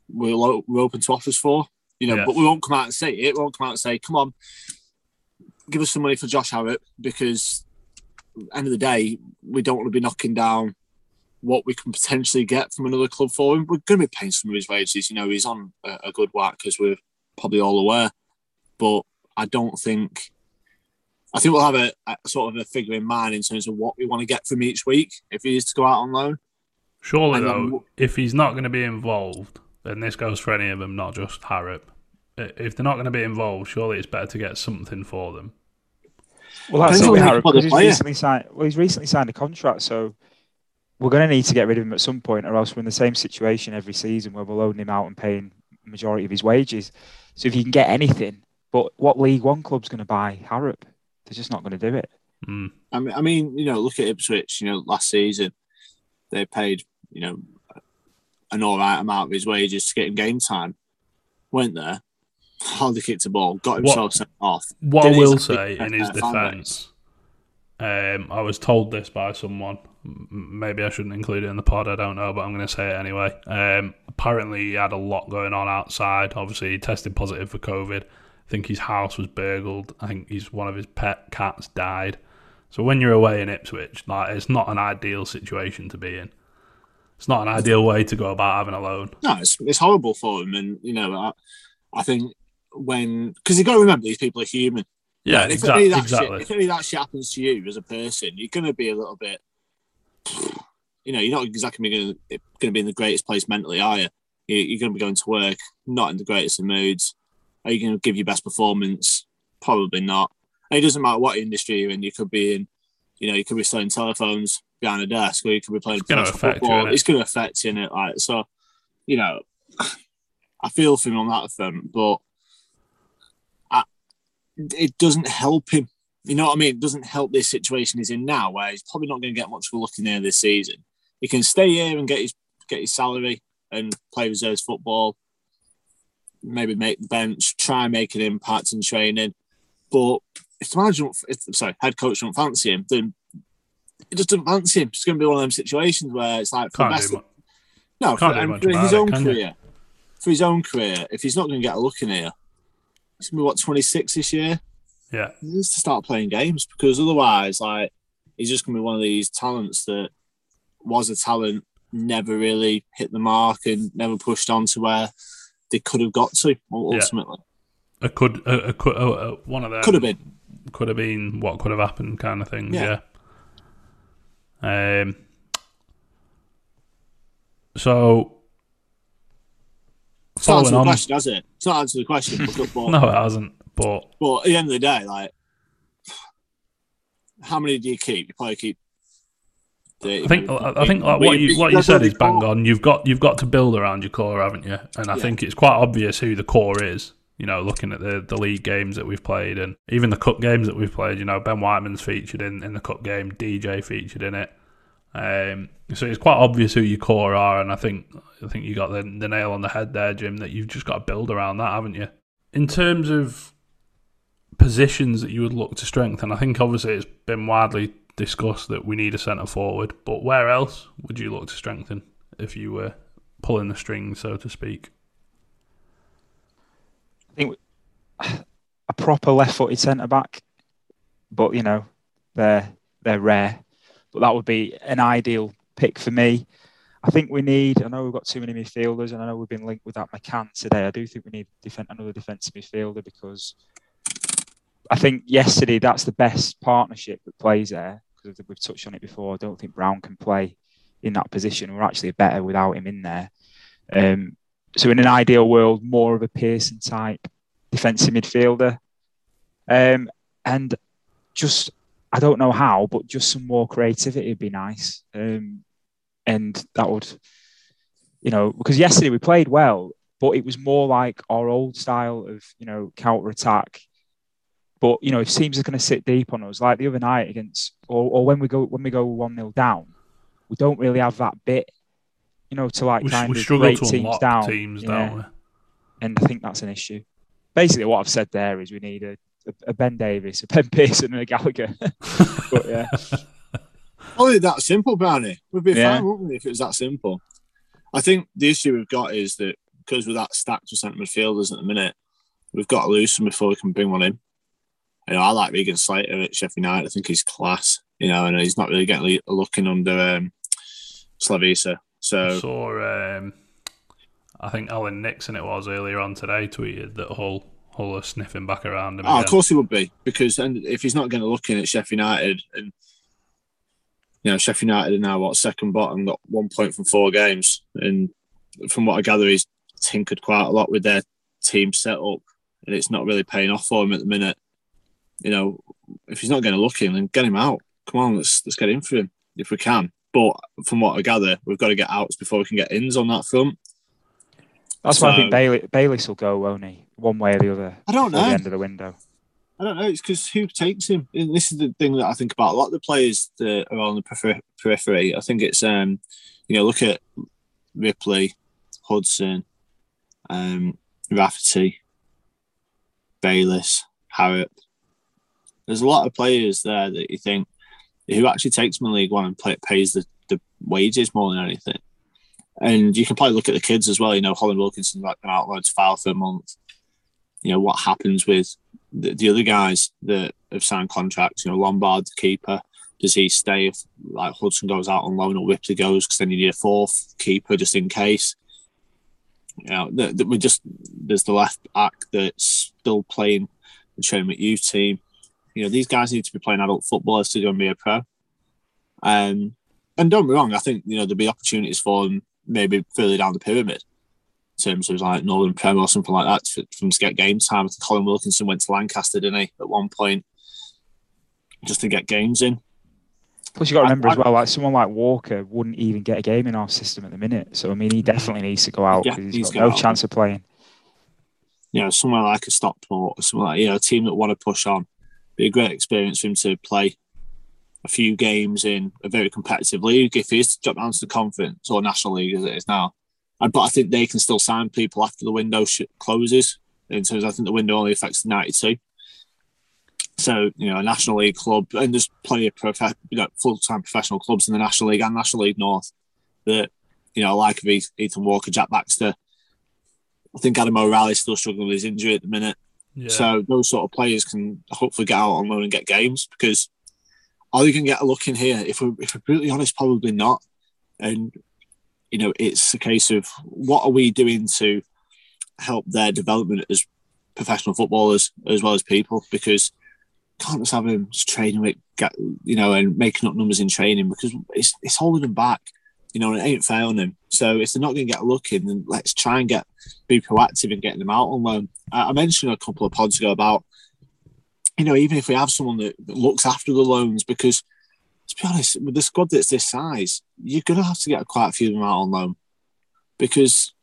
we're, we're open to offers for. You know, Yeah. but we won't come out and say it. We won't come out and say, "Come on, give us some money for Josh Harrop," because end of the day, we don't want to be knocking down what we can potentially get from another club for him. We're going to be paying some of his wages. You know, he's on a, a good whack, as we're probably all aware. But I don't think. I think we'll have a, a sort of a figure in mind in terms of what we want to get from each week if he is to go out on loan. Surely, And though, if he's not going to be involved, then this goes for any of them, not just Harrop, if they're not going to be involved, surely it's better to get something for them. Well, that's Depends it on with the- Harrop on the because he's recently signed. Well, he's recently signed a contract, so we're going to need to get rid of him at some point, or else we're in the same situation every season where we're loading him out and paying the majority of his wages. So if you can get anything, but what League One club's going to buy Harrop? They're just not going to do it. Mm. I mean, I mean, you know, look at Ipswich. You know, last season they paid you know an all right amount of his wages to get him game time. Went there, hardly kicked a ball, got What- himself sent off. What I will say in his defence, um, I was told this by someone. Maybe I shouldn't include it in the pod. I don't know, but I'm going to say it anyway. Um, apparently, he had a lot going on outside. Obviously, he tested positive for COVID. I think his house was burgled. I think he's one of his pet cats died. So when you're away in Ipswich, like it's not an ideal situation to be in. It's not an ideal way to go about having a loan. No, it's, it's horrible for him, and you know, I, I think when because you got to remember these people are human. Yeah, And if any exactly. Shit, if any of that shit happens to you as a person, you're going to be a little bit. You know, you're not exactly going to be in the greatest place mentally, are you? You- You're going to be going to work, not in the greatest of moods. Are you going to give your best performance? Probably not. And it doesn't matter what industry you're in. You could be in, you know, you could be selling telephones behind a desk, or you could be playing It's gonna professional affect you, football. innit? it's going to affect you, in it. Like so, you know, I feel for him on that front, but it doesn't help him. You know what I mean? It doesn't help this situation he's in now, where he's probably not going to get much of a look in there this season. He can stay here and get his get his salary and play reserves football. Maybe make the bench, try and make an impact in training. But if the manager, if, sorry, head coach don't fancy him, then it just doesn't fancy him. It's going to be one of them situations where it's like for best no, for, do and much for his it, own you? career. For his own career, if he's not going to get a look in here, he's to be what twenty six this year. Yeah, He needs to start playing games because otherwise, like, he's just going to be one of these talents that was a talent, never really hit the mark, and never pushed on to where they could have got to ultimately. a could a, a, could- a, one of them Could have been. could have been what could have happened kind of things. Yeah. Yeah. Um. So. It's not answered the question, has it? It's not answered the question. no, it hasn't. But but at the end of the day, like, how many do you keep? You probably keep. I think I think like what you what you said is bang on. You've got you've got to build around your core, haven't you? And I Yeah. think it's quite obvious who the core is. You know, looking at the the league games that we've played and even the cup games that we've played. You know, Ben Whiteman's featured in in the cup game. DJ featured in it. Um, so it's quite obvious who your core are, and I think I think you got the, the nail on the head there, Jim. That you've just got to build around that, haven't you? In terms of positions that you would look to strengthen, I think obviously it's been widely discussed that we need a centre forward, but where else would you look to strengthen if you were pulling the strings, so to speak? I think a proper left-footed centre back, but you know they're they're rare. But that would be an ideal pick for me. I think we need. I know we've got too many midfielders, and I know we've been linked with that McCann today. I do think we need defend, another defensive midfielder because I think yesterday that's the best partnership that plays there. Because we've touched on it before. I don't think Brown can play in that position. We're actually better without him in there. Um, so in an ideal world, more of a Pearson type defensive midfielder, um, and just I don't know how, but just some more creativity would be nice, um, and that would, you know, because yesterday we played well, but it was more like our old style of you know counter attack. But you know, if teams are going to sit deep on us, like the other night against, or, or when we go when we go one 0 down, we don't really have that bit you know, to like We, kind we of break teams down. teams, Yeah. don't we? and I think that's an issue. Basically, what I've said there is we need a, a, a Ben Davies, a Ben Pearson, and a Gallagher. but yeah, Only that simple, Brownie. We'd be Yeah. fine, wouldn't we, if it was that simple? I think the issue we've got is that because we're that stacked with centre midfielders at the minute, we've got to lose some before we can bring one in. You know, I like Regan Slater at Sheffield United. I think he's class. You know, and he's not really getting a look in under um, Slavisa. I So saw, um, I think Alan Nixon it was earlier on today tweeted that Hull Hull are sniffing back around him. Oh, again. of course he would be because and if he's not going to look in at Sheffield United and you know Sheffield United are now what second bottom got one point from four games and from what I gather he's tinkered quite a lot with their team setup and it's not really paying off for him at the minute. You know, if he's not going to look in, then get him out. Come on, let's let's get in for him if we can. But from what I gather, we've got to get outs before we can get ins on that front. That's why I think So- Bailey Bayliss will go, won't he? One way or the other. I don't know. The end of the window. I don't know. It's because who takes him? And this is the thing that I think about. A lot of the players that are on the periphery. I think it's um, you know, look at Ripley, Hudson, um, Rafferty, Bayliss, Harrop. There's a lot of players there that you think who actually takes them in League One and play, pays the, the wages more than anything. And you can probably look at the kids as well. You know, Holland Wilkinson's like been out loads foul for a month. You know what happens with the, the other guys that have signed contracts, you know, Lombard, the keeper, does he stay if like Hudson goes out on loan or Ripley goes? Because then you need a fourth keeper just in case. You know, that that we just there's the left back that's still playing the training youth team. You know, these guys need to be playing adult football to be a pro. Um, and don't be wrong, I think you know there'll be opportunities for them maybe further down the pyramid in terms of like Northern Prem or something like that to, from to get game time. I Colin Wilkinson went to Lancaster, didn't he, at one point, just to get games in. Plus, you got to I- remember as well, like someone like Walker wouldn't even get a game in our system at the minute. So I mean, he definitely needs to go out Yeah, because he's he's got got no out. chance of playing. You know, somewhere like a Stockport, or somewhere like you know, a team that want to push on, be a great experience for him to play a few games in a very competitive league. If he is to drop down to the conference or national league as it is now, but I think they can still sign people after the window sh- closes. In terms, I think the window only affects the ninety-two. So you know, a national league club, and there's plenty of prof- you know, full-time professional clubs in the national league and national league north that you know, like of Ethan Walker, Jack Baxter. I think Adam O'Reilly's still struggling with his injury at the minute. Yeah. So those sort of players can hopefully get out on loan and get games because are they going to get a look in here? If we're, if we're brutally honest, probably not. And, you know, it's a case of what are we doing to help their development as professional footballers as well as people because can't just have them just training with, you know, and making up numbers in training because it's, it's holding them back, you know, and it ain't failing them. So if they're not going to get a look in, then let's try and get be proactive in getting them out on loan. I mentioned a couple of pods ago about, you know, even if we have someone that, looks after the loans, because to be honest, with the squad that's this size, you're going to have to get quite a few of them out on loan because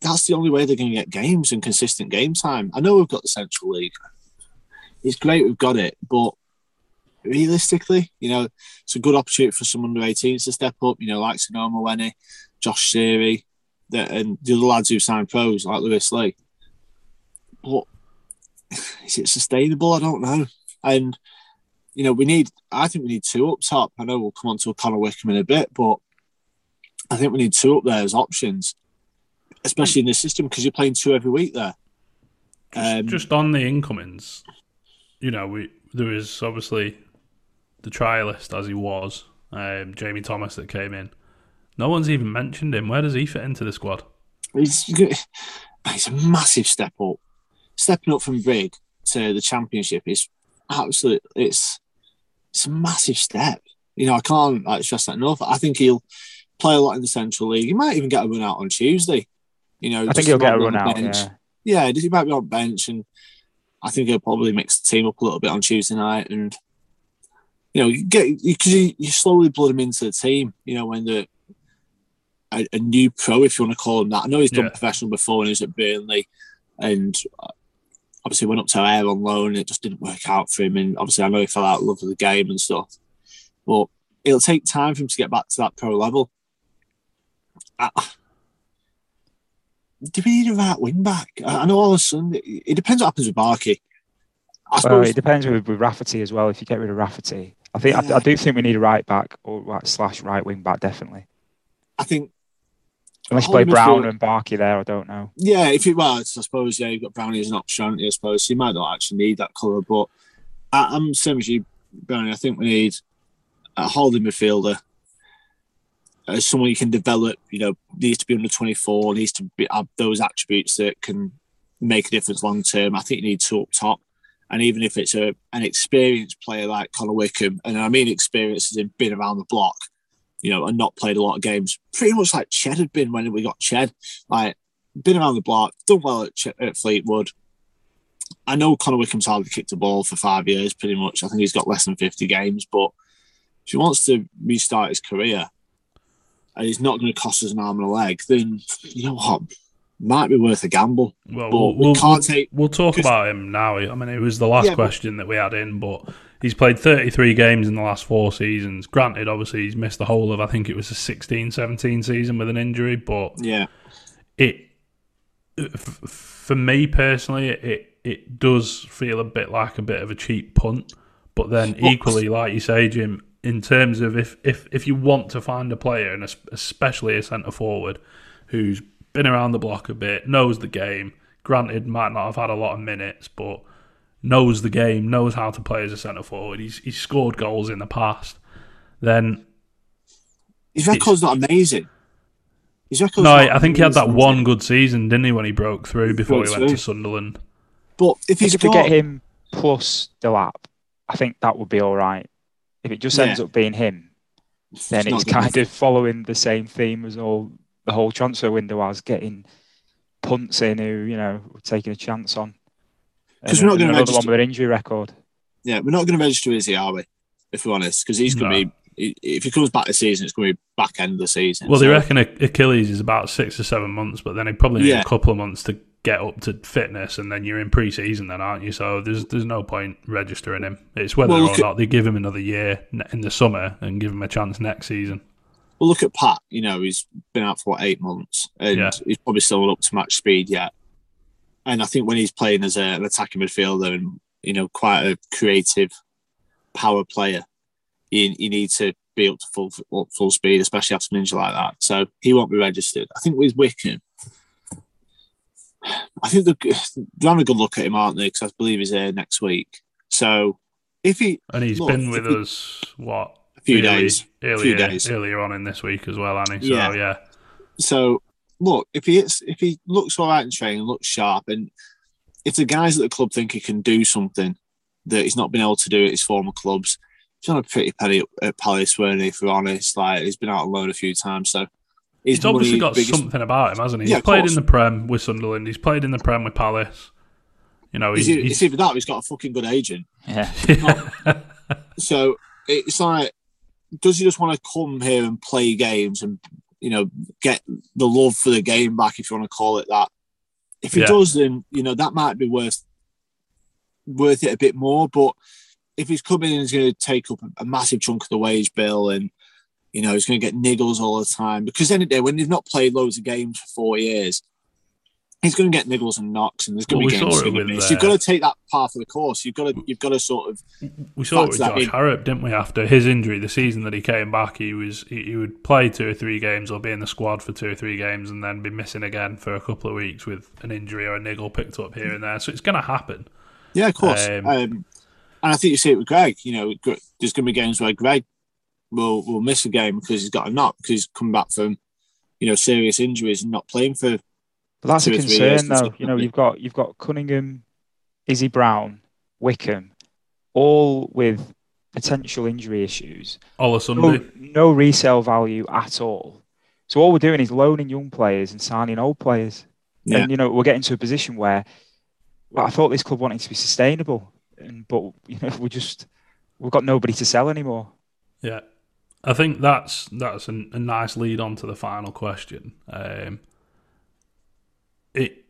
that's the only way they're going to get games and consistent game time. I know we've got the Central League. It's great we've got it, but realistically, you know, it's a good opportunity for some under 18s to step up, you know, like Sonoma Wenny, Josh the, and the other lads who signed pros like Lewis Leigh. But is it sustainable? I don't know. And you know, we need. I think we need two up top. I know we'll come on to Connor Wickham in a bit, but I think we need two up there as options, especially in the system because you're playing two every week there. Um, just on the incomings, you know, we there is obviously the trialist as he was, um, Jamie Thomas that came in. No one's even mentioned him. Where does he fit into the squad? He's, it's a massive step up. Stepping up from Brig to the Championship is absolute. It's it's a massive step. You know, I can't like stress that enough. I think he'll play a lot in the Central League. He might even get a run out on Tuesday. You know, I think he'll get a run out. bench. Yeah. Yeah, he might be on bench, and I think he'll probably mix the team up a little bit on Tuesday night, and you know, you get because you, you slowly blood him into the team. You know, when the a, a new pro, if you want to call him that. I know he's done Yeah. professional before when he was at Burnley, and uh, obviously went up to Ayr on loan. And it just didn't work out for him, and obviously I know he fell out of love with the game and stuff. But it'll take time for him to get back to that pro level. do we need a right wing back? I, know all of a sudden it, depends what happens with Barkey. I Well, suppose it depends with, with Rafferty as well. If you get rid of Rafferty, I think I, I do think we need a right back or right, slash right wing back definitely. I think Unless you play Brown and Barkey there, I don't know. Yeah, if it was, I suppose, yeah, you've got Brownie as an option, I suppose. So you might not actually need that colour, but I, I'm same as you, Brownie. I think we need a holding midfielder, as someone you can develop, you know, needs to be under 24, needs to be, have those attributes that can make a difference long term. I think you need two up top. And even if it's a an experienced player like Connor Wickham, and I mean experience as in been around the block, you know, and not played a lot of games, pretty much like Ched had been when we got Ched. Like, been around the block, done well at, Ch- at Fleetwood. I know Connor Wickham's hardly kicked a ball for five years, pretty much. I think he's got less than 50 games, but if he wants to restart his career and he's not going to cost us an arm and a leg, then you know what? Might be worth a gamble. Well, But we'll, we we'll, can't take. we'll talk about him now. I mean, it was the last Yeah, but- question that we had in, but he's played 33 games in the last four seasons. Granted, obviously, he's missed the whole of, I think it was a 16 17 season with an injury, but Yeah, it f- for me personally it it does feel a bit like a bit of a cheap punt but then equally like you say Jim in terms of if if if you want to find a player and especially a centre forward who's been around the block a bit knows the game granted might not have had a lot of minutes but knows the game knows how to play as a centre forward he's he's scored goals in the past then his record's not amazing. His record's no, not I think he had that one it? good season, didn't he, when he broke through before Broke he went to. Sunderland? But if I he's think if we got, get him plus Delap, I think that would be all right. If it just ends Yeah. up being him, then not it's kind of following the same theme as all the whole transfer window has, getting punts in who you know taking a chance on. 'Cause we're not gonna another one register- with an injury record. yeah, we're not going to register Izzy, are we? If we're honest, because he's going to No. be. If he comes back this season, it's going to be back end of the season. Well, they reckon Achilles is about six or seven months, but then he probably need Yeah. a couple of months to get up to fitness, and then you're in pre-season, then aren't you? So there's there's no point registering him. It's whether Well, or look at- not they give him another year in the summer and give him a chance next season. Well, look at Pat. You know, he's been out for what eight months, and Yeah. he's probably still not up to match speed yet. And I think when he's playing as a, an attacking midfielder and you know quite a creative power player, you, you need to be up to full up full speed, especially after an injury like that. So he won't be registered. I think with Wickham, I think they're, they're having a good look at him, aren't they? Because I believe he's here next week. So if he And he's Look, been with he- us what a few early- days, earlier days. earlier on in this week as well, he? So Yeah. yeah. So look, if he hits, if he looks all right in training, looks sharp, and if the guys at the club think he can do something that he's not been able to do at his former clubs, he's on a pretty penny at- at Palace, weren't he? If we're honest, like he's been out on loan a few times, so his He's obviously got biggest- something about him, hasn't he? Yeah, He's of played in the Prem with Sunderland. He's played in the Prem with Palace. You know, It's, he's, it's he's either that he's got a fucking good agent. Yeah, So it's like, does he just want to come here and play games and you know get the love for the game back, if you want to call it that? If he Yeah. does, then you know that might be worth worth it a bit more. But if he's coming in he's going to take up a massive chunk of the wage bill and you know he's going to get niggles all the time because then day when you've not played loads of games for four years. He's going to get niggles and knocks, and there's going Well, to be games it he's gonna with, uh, You've got to take that path of the course. You've got to, you've got to sort of We saw it with Josh in- Harrop, didn't we? After his injury, the season that he came back, he was he, he would play two or three games or be in the squad for two or three games, and then be missing again for a couple of weeks with an injury or a niggle picked up here and there. So it's going to happen. Yeah, of course. Um, Um, and I think you see it with Greg. You know, there's going to be games where Greg will will miss a game because he's got a knock because he's come back from you know serious injuries and not playing for. But that's a Two years concern though. You know, you've got you've got Cunningham, Izzy Brown, Wickham, all with potential injury issues. Ola no, Sunday. no resale value at all. So all we're doing is loaning young players and signing old players. Yeah. And you know, we're getting to a position where well, I thought this club wanted to be sustainable, and but you know, we just we've got nobody to sell anymore. Yeah, I think that's that's a, a nice lead on to the final question. Um, it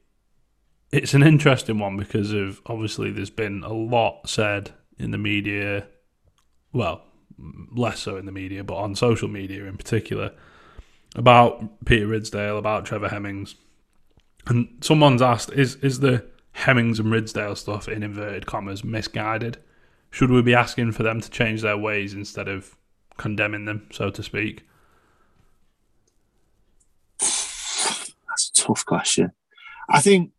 it's an interesting one because of obviously there's been a lot said in the media, well, less so in the media, but on social media in particular, about Peter Ridsdale, about Trevor Hemmings, and someone's asked, "Is is the Hemmings and Ridsdale stuff in inverted commas misguided? Should we be asking for them to change their ways instead of condemning them, so to speak?" That's a tough question. I think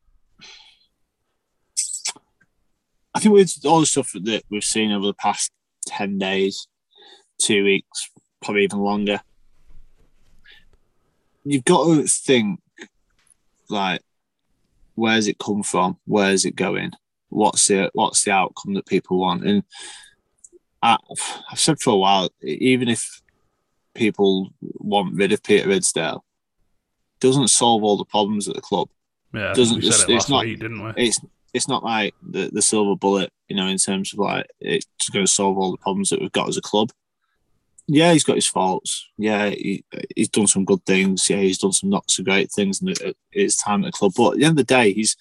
I think with all the stuff that we've seen over the past ten days, two weeks, probably even longer, you've got to think like, where's it come from? Where's it going? What's the what's the outcome that people want? And I've said for a while, even if people want rid of Peter Ridsdale, doesn't solve all the problems at the club. Yeah, Doesn't- we said it's- it last not- week, didn't we? It's it's not like the, the silver bullet, you know, in terms of like it's going to solve all the problems that we've got as a club. Yeah, he's got his faults. Yeah, he, he's done some good things. Yeah, he's done some not so great things in the- his time at the club. But at the end of the day, he's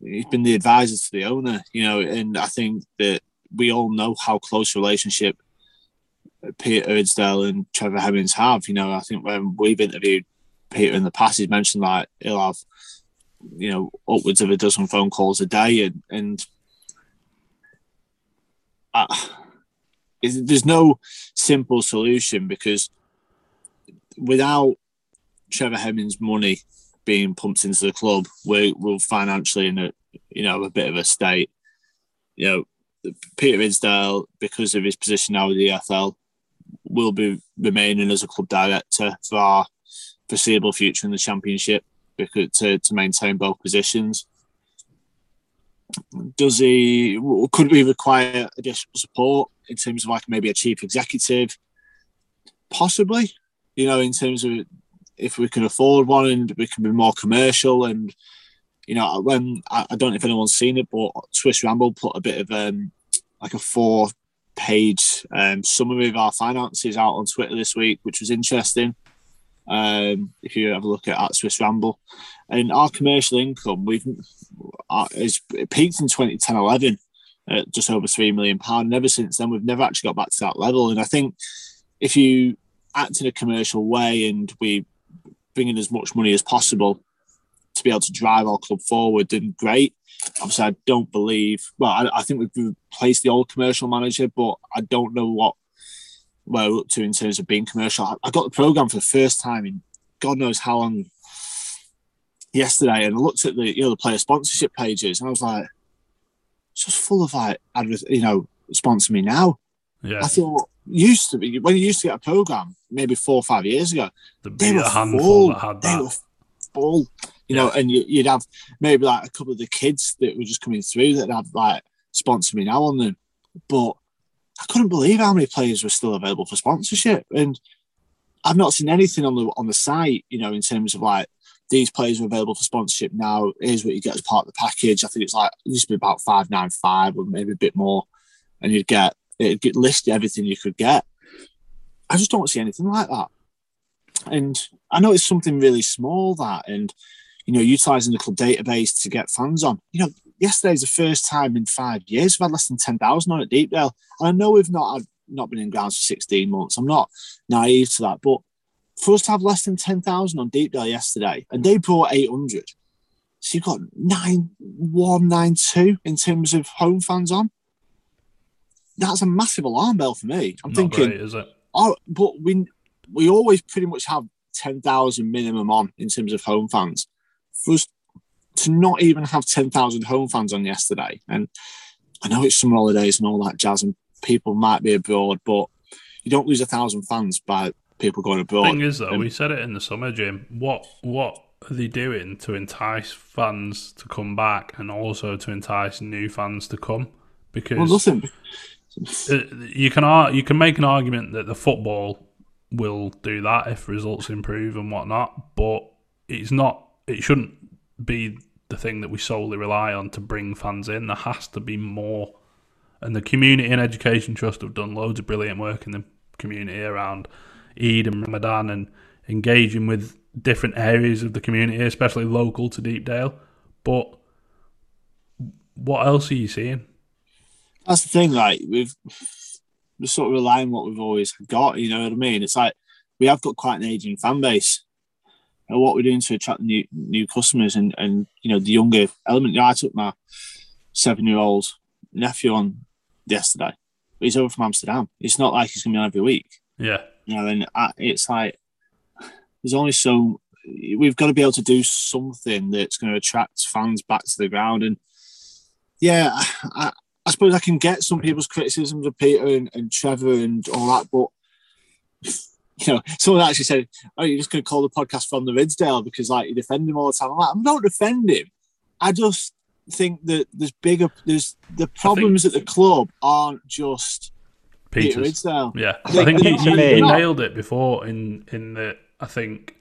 he's been the advisor to the owner, you know, and I think that we all know how close relationship Peter Ridsdale and Trevor Hemmings have. You know, I think when we've interviewed Peter in the past, he's mentioned like he'll have you know upwards of a dozen phone calls a day, and and uh, there's no simple solution because without Trevor Hemmings' money being pumped into the club, we're, we're financially in a you know a bit of a state. You know, Peter Ridsdale, because of his position now with the EFL, will be remaining as a club director for our foreseeable future in the championship to, to maintain both positions. Does he could we require additional support in terms of like maybe a chief executive? Possibly, you know, in terms of if we can afford one and we can be more commercial and you know when I, I don't know if anyone's seen it, but Swiss Ramble put a bit of um like a four page um, summary of our finances out on Twitter this week, which was interesting. Um, if you have a look at, at Swiss Ramble, and our commercial income, we've uh, is peaked in 2010 11 at just over three million pound. And ever since then, we've never actually got back to that level. And I think if you act in a commercial way and we bring in as much money as possible to be able to drive our club forward, then great. Obviously, I don't believe. Well, I, I think we've replaced the old commercial manager, but I don't know what we're up to in terms of being commercial. I, got the program for the first time in God knows how long yesterday, and I looked at the you know the player sponsorship pages, and I was like, it's just full of like, adver- you know, sponsor me now. Yeah, I thought used to be when you used to get a program maybe four or five years ago, the they were full. that had They were full, you know, and you, you'd have maybe like a couple of the kids that were just coming through that had like sponsor me now on them, but I couldn't believe how many players were still available for sponsorship, and I've not seen anything on the on the site, you know, in terms of like these players are available for sponsorship now. Here's what you get as part of the package. I think it's like it used to be about five nine five or maybe a bit more, and you'd get it'd get listed everything you could get. I just don't see anything like that. And I know it's something really small that, and you know, utilizing the club database to get fans on. You know, yesterday's the first time in five years we've had less than ten thousand on at Deepdale, and I know we've not had, not been in grounds for sixteen months. I'm not naive to that, but for us to have less than ten thousand on Deepdale yesterday, and they brought eight hundred, so you've got nine one nine two in terms of home fans on. That's a massive alarm bell for me. I'm Not thinking, great, is it? Oh, but we we always pretty much have ten thousand minimum on in terms of home fans. For us to not even have ten thousand home fans on yesterday, and I know it's summer holidays and all that jazz, and people might be abroad, but you don't lose a thousand fans by people going abroad. The thing is, though, And- we said it in the summer, Jim. What what are they doing to entice fans to come back and also to entice new fans to come? Because well, nothing. uh, you can you can make an argument that the football will do that if results improve and whatnot, but it's not. It shouldn't be the thing that we solely rely on to bring fans in. There has to be more. And the community and education trust have done loads of brilliant work in the community around Eid and Ramadan and engaging with different areas of the community, especially local to Deepdale. But what else are you seeing? That's the thing. Like we've we're sort of relying on what we've always got. You know what I mean? It's like we have got quite an aging fan base. And what we're doing to attract new new customers and and you know the younger element. You know, I took my seven year old nephew on yesterday. He's over from Amsterdam. It's not like he's gonna be on every week. Yeah. You know, and I, it's like there's only so we've got to be able to do something that's going to attract fans back to the ground. And yeah, I, I suppose I can get some people's criticisms of Peter and, and Trevor and all that, but you know, someone actually said, "Oh, you're just going to call the podcast from the Ridsdale because like you defend him all the time." I'm like, I don't defend him. I just think that there's bigger, there's the problems at the club aren't just Peter Ridsdale. Yeah, I think- think you, you, you nailed it before in in the. I think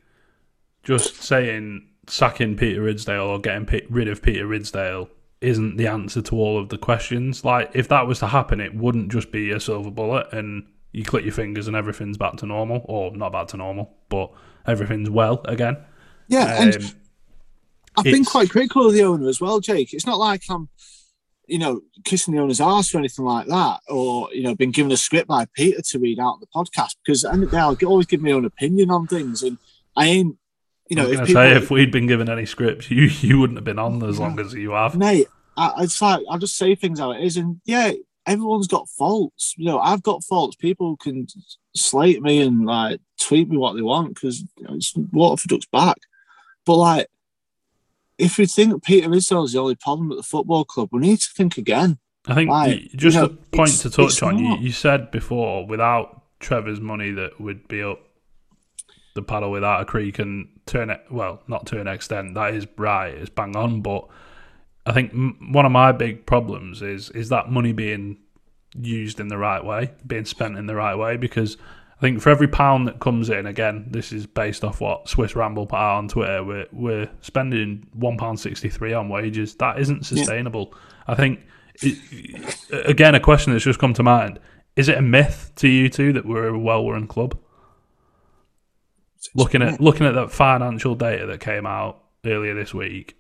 just saying sacking Peter Ridsdale or getting Pe- rid of Peter Ridsdale isn't the answer to all of the questions. Like if that was to happen, it wouldn't just be a silver bullet and you click your fingers and everything's back to normal, or not back to normal, but everything's well again. Yeah, and Um, I've been quite critical of the owner as well, Jake. It's not like I'm, you know, kissing the owner's ass or anything like that, or you know, been given a script by Peter to read out the podcast because at the end of the day, I'll always give my own opinion on things, and I ain't, you know, I if people, say if we'd been given any scripts, you you wouldn't have been on as long as you have. mate, I, it's like I'll just say things how it is, and yeah, everyone's got faults. You know, I've got faults. People can slate me and like tweet me what they want because you know, it's water for ducks back. But like, if we think Peter Ridsdale is the only problem at the football club, we need to think again. I think y- just You know, a point to touch on. You, you said before without Trevor's money that would be up the paddle without a creek and turn e- well, not to an extent. That is right. It's bang on, but I think m- one of my big problems is is that money being used in the right way, being spent in the right way. Because I think for every pound that comes in, again, this is based off what Swiss Ramble put out on Twitter. We're we're spending one pound sixty three on wages. That isn't sustainable. I think it, again a question that's just come to mind: Is it a myth to you two that we're a well-run club? Looking at looking at that financial data that came out earlier this week,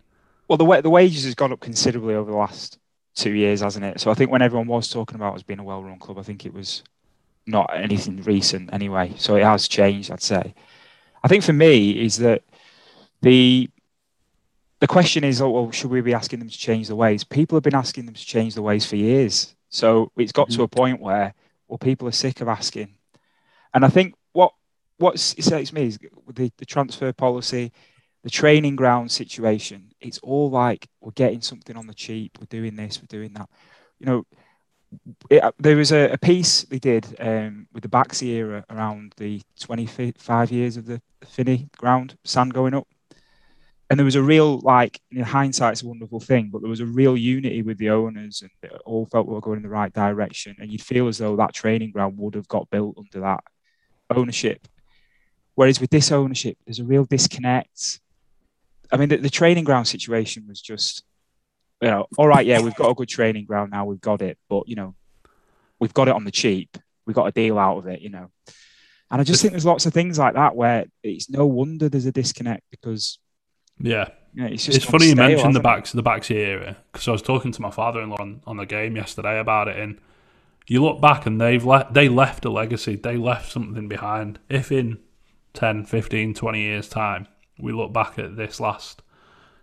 Well, the the wages has gone up considerably over the last two years, hasn't it? So I think when everyone was talking about us being a well-run club, I think it was not anything recent anyway. So it has changed, I'd say. I think for me is that the the question is, oh, well, should we be asking them to change the ways? People have been asking them to change the ways for years. So it's got to mm-hmm. a point where, well, people are sick of asking. And I think what what excites me is the, the transfer policy, the training ground situation. It's all like we're getting something on the cheap. We're doing this. We're doing that. You know, it, there was a, a piece they did um, with the Baxi era around the 25 years of the Finney ground, sand going up. And there was a real, like, in hindsight, it's a wonderful thing, but there was a real unity with the owners and they all felt we were going in the right direction. And you'd feel as though that training ground would have got built under that ownership. Whereas with this ownership, there's a real disconnect. I mean, the, the training ground situation was just, you know, all right, yeah, we've got a good training ground now, we've got it, but, you know, we've got it on the cheap. We got a deal out of it, you know. And I just think there's lots of things like that where it's no wonder there's a disconnect because yeah, you know, it's just it's funny you mentioned the hasn't it? Baxi the Baxi era because I was talking to my father-in-law on, on the game yesterday about it, and you look back and they've left they left a legacy, they left something behind. If in 10, 15, 20 years time we look back at this last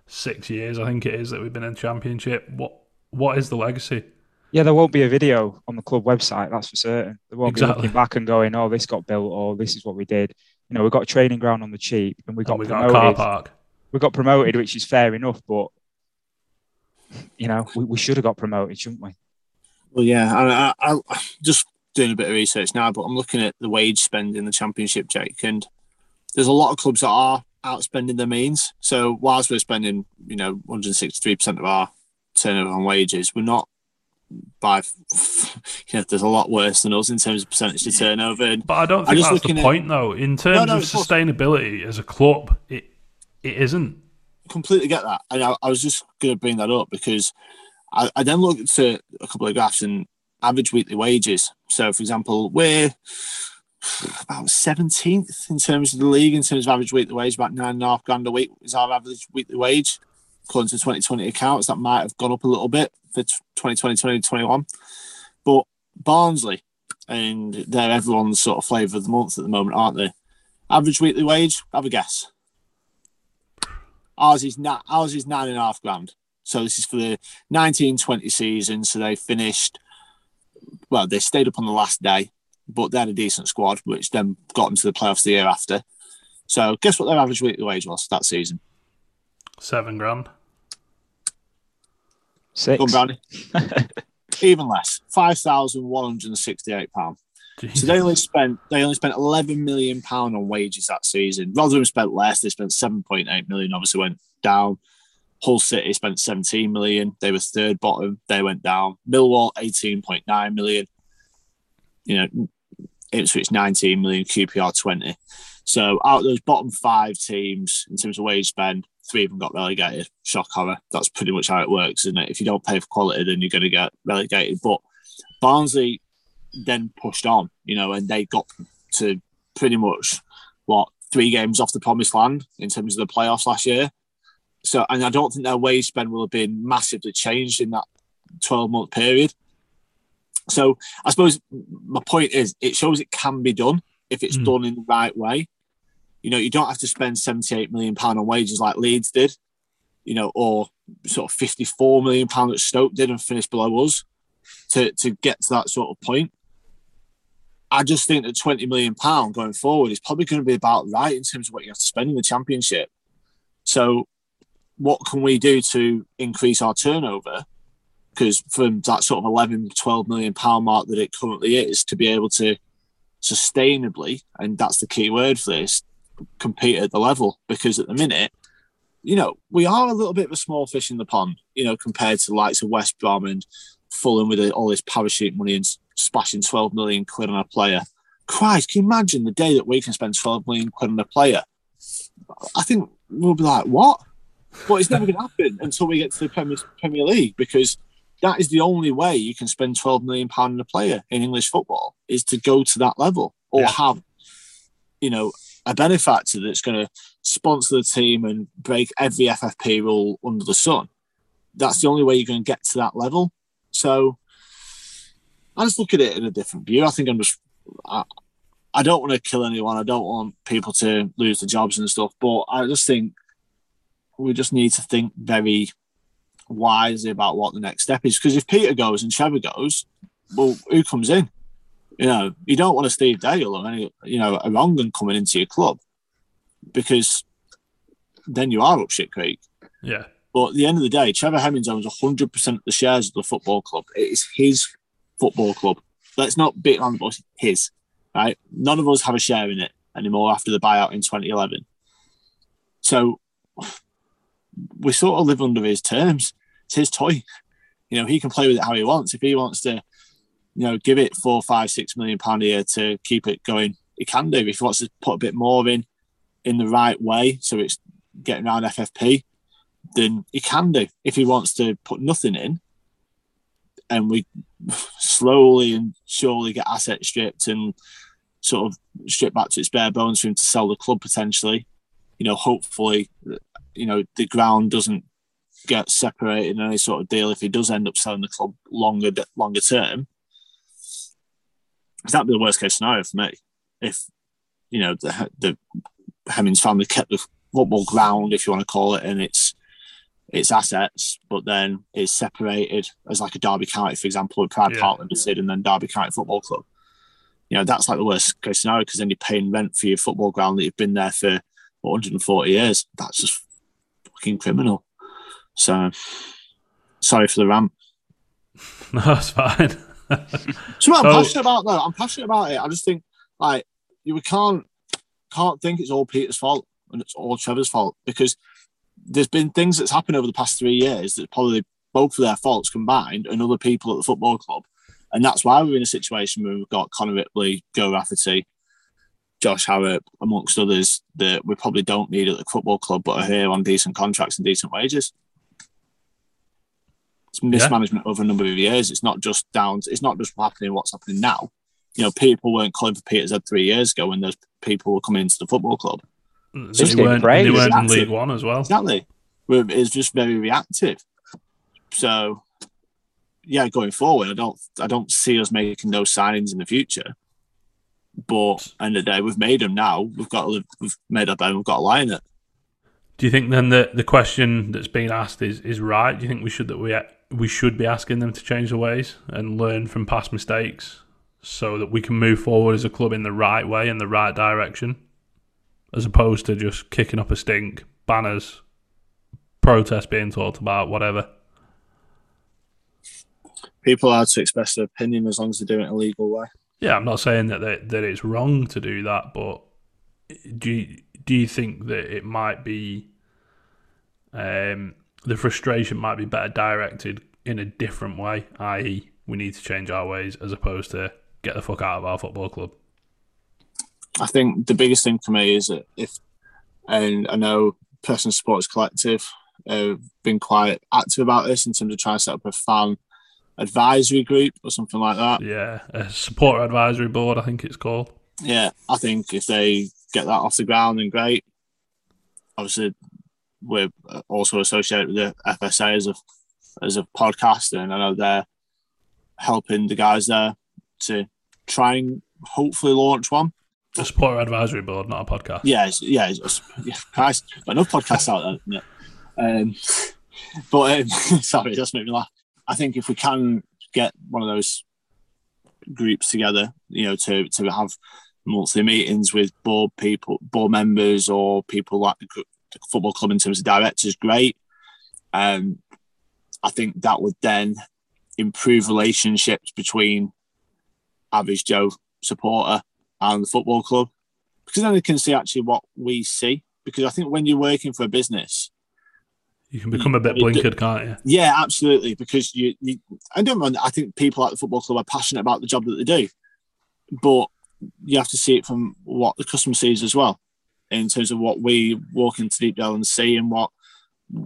six years, I think it is that we've been in championship. What what is the legacy? Yeah, there won't be a video on the club website, that's for certain. There won't be looking back and going, oh, this got built or this is what we did. You know, we got a training ground on the cheap and we got And we got promoted. a car park. we got promoted, which is fair enough, but you know, we, we should have got promoted, shouldn't we? Well, yeah, I, I, I just doing a bit of research now, but I'm looking at the wage spend in the championship, Jake, and there's a lot of clubs that are outspending their means. So whilst we're spending, you know, 163 percent of our turnover on wages, we're not by, you know, there's a lot worse than us in terms of percentage to turnover. And But I don't think just that's the looking at- point, though. In terms no, of of sustainability as a club, it it isn't. completely get that. And I, I was just going to bring that up because I, I then looked at a couple of graphs and average weekly wages. So, for example, we're about 17th in terms of the league, in terms of average weekly wage, about nine and a half grand a week is our average weekly wage. According to 2020 accounts, that might have gone up a little bit for 2020, 2021. But Barnsley, and they're everyone's sort of flavour of the month at the moment, aren't they? Average weekly wage, have a guess. Ours is na- ours is nine and a half grand. So this is for the 1920 season. So they finished, well, they stayed up on the last day, but they had a decent squad, which then got into the playoffs the year after. So guess what their average weekly wage was that season? Seven grand. Six. Go Brownie. Even less, five thousand one hundred and sixty-eight pound. So they only spent they only spent eleven million pound on wages that season. Rotherham spent less. They spent seven point eight million. Obviously went down. Hull City spent seventeen million. They were third bottom. They went down. Millwall eighteen point nine million. You know, Ipswich nineteen million. QPR twenty. So out of those bottom five teams in terms of wage spend, three of them got relegated. Shock horror. That's pretty much how it works, isn't it? If you don't pay for quality, then you're going to get relegated. But Barnsley then pushed on, you know, and they got to pretty much what three games off the promised land in terms of the playoffs last year. So, and I don't think their wage spend will have been massively changed in that 12 month period. So, I suppose my point is it shows it can be done if it's Mm. done in the right way. You know, you don't have to spend 78 million pound on wages like Leeds did, you know, or sort of 54 million pound that Stoke did and finished below us to to get to that sort of point. I just think that 20 million pound going forward is probably going to be about right in terms of what you have to spend in the championship. So, what can we do to increase our turnover? Because from that sort of 11, 12 million pound mark that it currently is, to be able to sustainably, and that's the key word for this, compete at the level. Because at the minute, you know, we are a little bit of a small fish in the pond, you know, compared to the likes of West Brom and Fulham with all this parachute money and splashing 12 million quid on a player. Christ, can you imagine the day that we can spend 12 million quid on a player? I think we'll be like, what? But it's never going to happen until we get to the Premier, Premier League because that is the only way you can spend 12 million pound on a player in English football is to go to that level or Yeah. have, you know, a benefactor that's going to sponsor the team and break every FFP rule under the sun. That's the only way you're going to get to that level. So I just look at it in a different view. I think I'm just, I, I don't want to kill anyone. I don't want people to lose their jobs and stuff. But I just think we just need to think very wisely about what the next step is. Because if Peter goes and Trevor goes, well, who comes in? You know, you don't want a Steve Dale or any, you know, a Rongan coming into your club because then you are up shit creek. Yeah. But at the end of the day, Trevor Hemmings owns 100% of the shares of the football club. It is his football club. Let's not beat around the bush. His, right? None of us have a share in it anymore after the buyout in 2011. So we sort of live under his terms. It's his toy. You know, he can play with it how he wants. If he wants to, you know, give it four, five, six million pound a year to keep it going, he can do. If he wants to put a bit more in, in the right way, so it's getting around FFP, then he can do. If he wants to put nothing in, and we slowly and surely get asset stripped and sort of stripped back to its bare bones for him to sell the club potentially, you know, hopefully, you know, the ground doesn't get separated in any sort of deal if he does end up selling the club longer longer term. That'd be the worst case scenario for me. If you know the the Hemmings family kept the football ground, if you want to call it, and its its assets, but then is separated as like a Derby County, for example, with Pride Yeah. Park Limited and then Derby County Football Club. You know, that's like the worst case scenario because then you're paying rent for your football ground that you've been there for 140 years. That's just fucking criminal. So, sorry for the rant. No, that's fine. So what I'm passionate about though. I'm passionate about it. I just think like you we can't can't think it's all Peter's fault and it's all Trevor's fault because there's been things that's happened over the past three years that probably both of their faults combined and other people at the football club. And that's why we're in a situation where we've got Conor Ripley, Joe Rafferty, Josh Harrop, amongst others, that we probably don't need at the football club, but are here on decent contracts and decent wages. It's mismanagement over a number of years. It's not just down. It's not just happening. What's happening now? You know, people weren't calling for Peter's Head three years ago when those people were coming into the football club. Mm, they weren't, they weren't in. League One as well. Exactly. It's just very reactive. So, yeah, going forward, I don't, I don't see us making those signings in the future But end of the day, we've made them now. We've got to, we've made our bed. We've got to lie in it. Do you think then that the question that's being asked is, is right? Do you think we should that we we should be asking them to change their ways and learn from past mistakes so that we can move forward as a club in the right way in the right direction, as opposed to just kicking up a stink, banners, protests being talked about, whatever. People are to express their opinion as long as they do it in a legal way. Yeah, I'm not saying that they, that it's wrong to do that, but do you, do you think that it might be um, the frustration might be better directed in a different way, i.e., we need to change our ways as opposed to get the fuck out of our football club? I think the biggest thing for me is that if, and I know Personal Supporters Collective have been quite active about this in terms of trying to set up a fan advisory group or something like that. Yeah, a supporter advisory board, I think it's called. Yeah, I think if they get that off the ground, then great. Obviously, we're also associated with the FSA as a as a podcaster, and I know they're helping the guys there to try and hopefully launch one. A supporter advisory board, not a podcast. Yeah, yeah, yeah. Christ, but enough podcasts out there. Um, but um, sorry, that's made me laugh. I think if we can get one of those groups together, you know, to to have monthly meetings with board people, board members, or people like the, the football club in terms of directors, great. Um, I think that would then improve relationships between average Joe supporter and the football club because then they can see actually what we see. Because I think when you're working for a business, you can become a bit blinkered, can't you? Yeah, absolutely. Because you, you I don't mind. I think people at the football club are passionate about the job that they do, but you have to see it from what the customer sees as well, in terms of what we walk into Deep Deepdale and see, and what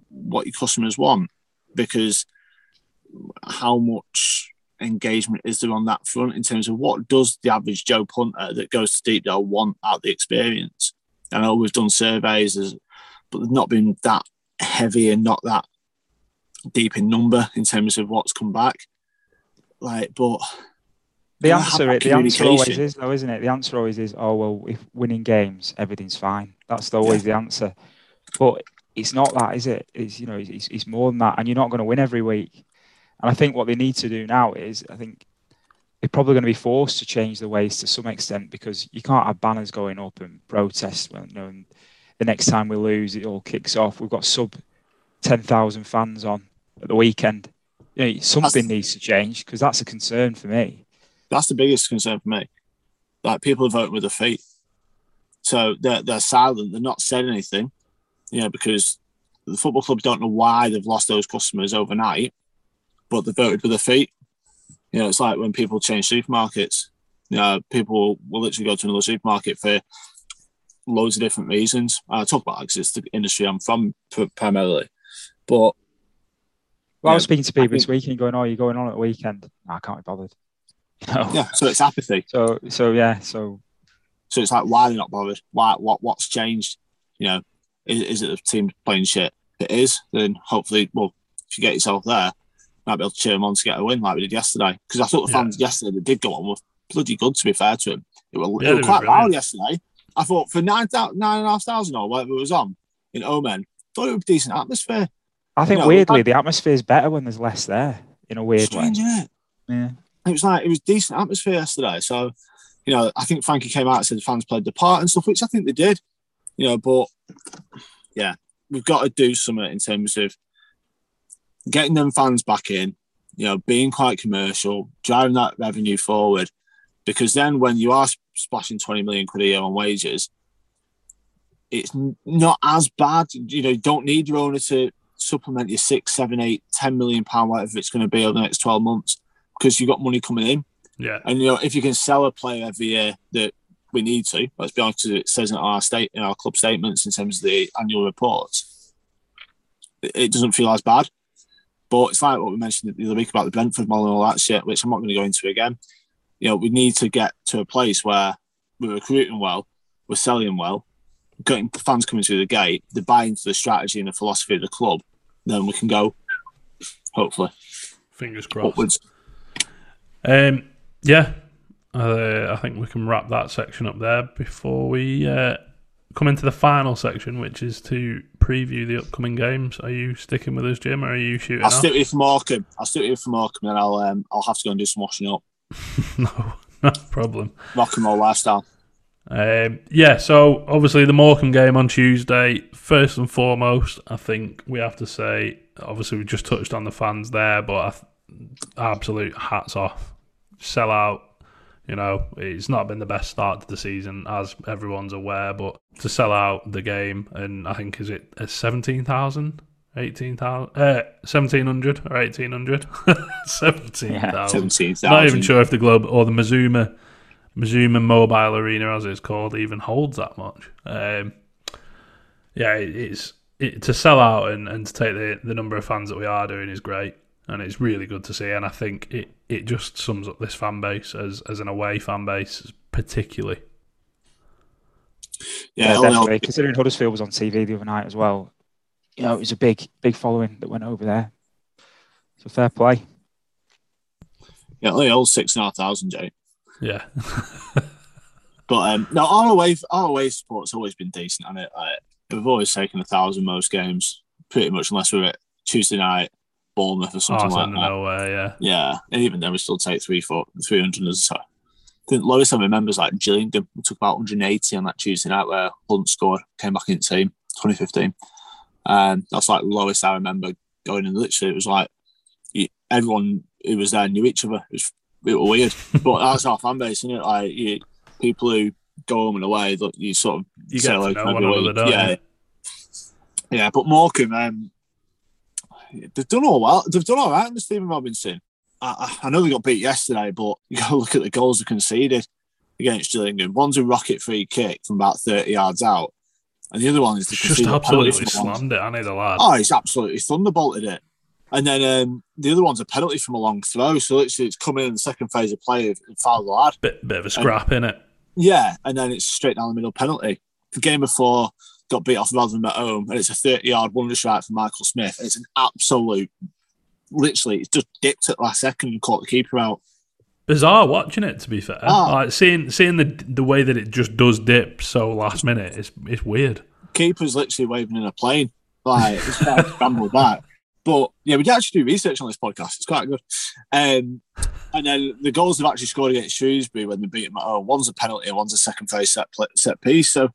what your customers want. Because how much engagement is there on that front in terms of what does the average Joe punter that goes to Deep Deepdale want out the experience? And I know we've done surveys, but they've not been that heavy and not that deep in number in terms of what's come back. Like, but the answer, it, the answer always is though, isn't it? The answer always is, oh well, if winning games, everything's fine. That's always the answer. But it's not that, is it? It's you know, it's, it's more than that, and you're not going to win every week. And I think what they need to do now is, I think they're probably going to be forced to change the ways to some extent because you can't have banners going up and protests. You know, and the next time we lose, it all kicks off. We've got sub ten thousand fans on at the weekend. You know, something that's, needs to change because that's a concern for me. That's the biggest concern for me. Like people are voting with their feet, so they're they're silent. They're not saying anything, you know, because the football clubs don't know why they've lost those customers overnight but they voted with their feet. You know, it's like when people change supermarkets. You know, people will literally go to another supermarket for loads of different reasons. I talk about because it's the industry I'm from primarily. But well, I was speaking to people think, this weekend going, "Oh, you're going on at the weekend?" No, I can't be bothered. You? Yeah, so it's apathy. So, so yeah, so so it's like, why are they not bothered? Why? What? What's changed? You know, is, is it the team playing shit? If it is, then hopefully, well, if you get yourself there, might be able to cheer them on to get a win like we did yesterday. Because I thought the fans yeah. yesterday that did go on were bloody good, to be fair to them, It was, yeah, it was quite loud yesterday. I thought for nine, nine and a half thousand or whatever it was on in Omen, thought it was decent atmosphere. I think you know, weirdly, I, the atmosphere is better when there's less there in a weird strange, way. It? Yeah. It was like, it was decent atmosphere yesterday. So, you know, I think Frankie came out and said the fans played the part and stuff, which I think they did, you know, but yeah, we've got to do something in terms of getting them fans back in, you know, being quite commercial, driving that revenue forward, because then when you are splashing 20 million quid a year on wages, it's not as bad. You know, you don't need your owner to supplement your six, seven, eight, ten million pound, whatever it's going to be over the next 12 months, because you've got money coming in. Yeah. And, you know, if you can sell a player every year that we need to, let's be honest, it says in our state, in our club statements in terms of the annual reports, it doesn't feel as bad. But it's like what we mentioned the other week about the Brentford model and all that shit, which I'm not going to go into again. You know, we need to get to a place where we're recruiting well, we're selling well, getting fans coming through the gate, they buy into the strategy and the philosophy of the club, then we can go, hopefully. Fingers crossed. Upwards. Um, yeah, uh, I think we can wrap that section up there before we uh, come into the final section, which is to preview the upcoming games. Are you sticking with us, Jim, or are you shooting? I'll off? stick with Morecambe. I'll stick with you for Morecambe, and I'll um, I'll have to go and do some washing up. no, no problem. Rock and roll lifestyle. Um, yeah, so obviously the Morecambe game on Tuesday. First and foremost, I think we have to say, obviously we just touched on the fans there, but absolute hats off, sell out. You know, it's not been the best start to the season, as everyone's aware, but to sell out the game, and I think is it a seventeen thousand. 18,000, uh, 1700 or 1800? 17,000. Seventeen thousand. Not even sure if the Globe or the Mazuma Mazuma Mobile Arena, as it's called, even holds that much. Um, yeah, it, it's it, to sell out and, and to take the, the number of fans that we are doing is great, and it's really good to see. And I think it, it just sums up this fan base as as an away fan base, particularly. Yeah, Yeah, only- definitely. Considering Huddersfield was on TV the other night as well, you know, it was a big, big following that went over there. So fair play. yeah, only old six and a half thousand, Jay. Yeah, But um, no, our away our away support's always been decent, and it like, we've always taken a thousand most games, pretty much, unless we're at Tuesday night, Bournemouth or something like Arsenal that. nowhere. Yeah, Yeah, and even then we still take three, four, three hundred as I think lowest I remember is like Gillingham. We took about 180 on that Tuesday night where Hunt scored, came back in the team, 2015. Um, that's like lowest I remember going in. Literally, it was like you, everyone who was there knew each other. It was, it was weird, but that's our fan base, isn't it? Like you, people who go home and away, look, you sort of you say get hello to to know one another, yeah, you? yeah, but Morecambe, um, they've done all well. They've done all right under Stephen Robinson. I, I I know they got beat yesterday, but you got to look at the goals they conceded against Gillingham. One's a rocket free kick from about 30 yards out, and the other one is the Just absolutely slammed it, ain't he, the lad? Oh, he's absolutely thunderbolted it. And then um, the other one's a penalty from a long throw. So literally, it's coming in the second phase of play and foul the lad. Bit bit of a scrap in it. Yeah, and then it's straight down the middle penalty. The game before got beat off Rotherham at home, and it's a 30 yard wonder strike from Michael Smith. It's an absolute, literally, it's just dipped at last second and caught the keeper out. Bizarre watching it, to be fair. Ah. Like seeing seeing the the way that it just does dip so last minute. It's it's weird. Keeper's literally waving in a plane. Like, it's back. But yeah, we did actually do research on this podcast. It's quite good. Um, and then the goals they've actually scored against Shrewsbury when they beat them at home, one's a penalty one's a second phase set, set piece. So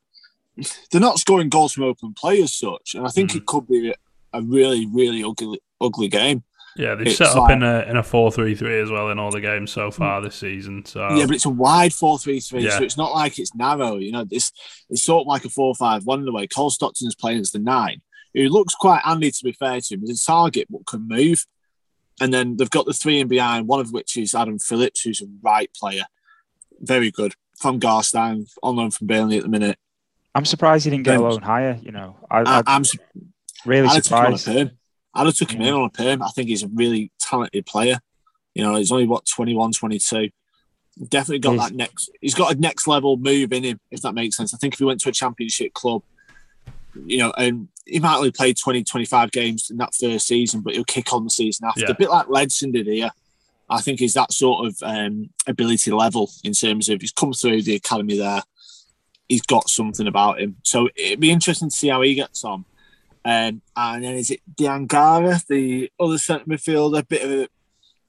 they're not scoring goals from open play as such. And I think Mm. it could be a really, really ugly, ugly game. Yeah, they've It's set up like- in a in a four three three as well in all the games so far this season. So Yeah, but it's a wide 4 3 3, so it's not like it's narrow. You know, it's, it's sort of like a 4 5 1 in the way. Cole Stockton is playing as the nine, who looks quite handy to be fair to him. He's a target but can move. And then they've got the three in behind, one of which is Adam Phillips, who's a right player. Very good. From Garstang, on loan from Burnley at the minute. I'm surprised he didn't get a loan higher. You know, I, I'm really I'd have him on a surprised. I'd have took him Yeah. in on a perm. I think he's a really talented player. You know, he's only what 21, 22. Definitely got He's- that next. He's got a next level move in him, if that makes sense. I think if he went to a championship club, you know, and he might only play 20, 25 games in that first season, but he'll kick on the season after. Yeah. A bit like Ledson did here. I think he's that sort of um, ability level in terms of he's come through the academy there. He's got something about him. So it'd be interesting to see how he gets on. Um, and then is it Diangara, the other centre midfielder, bit of a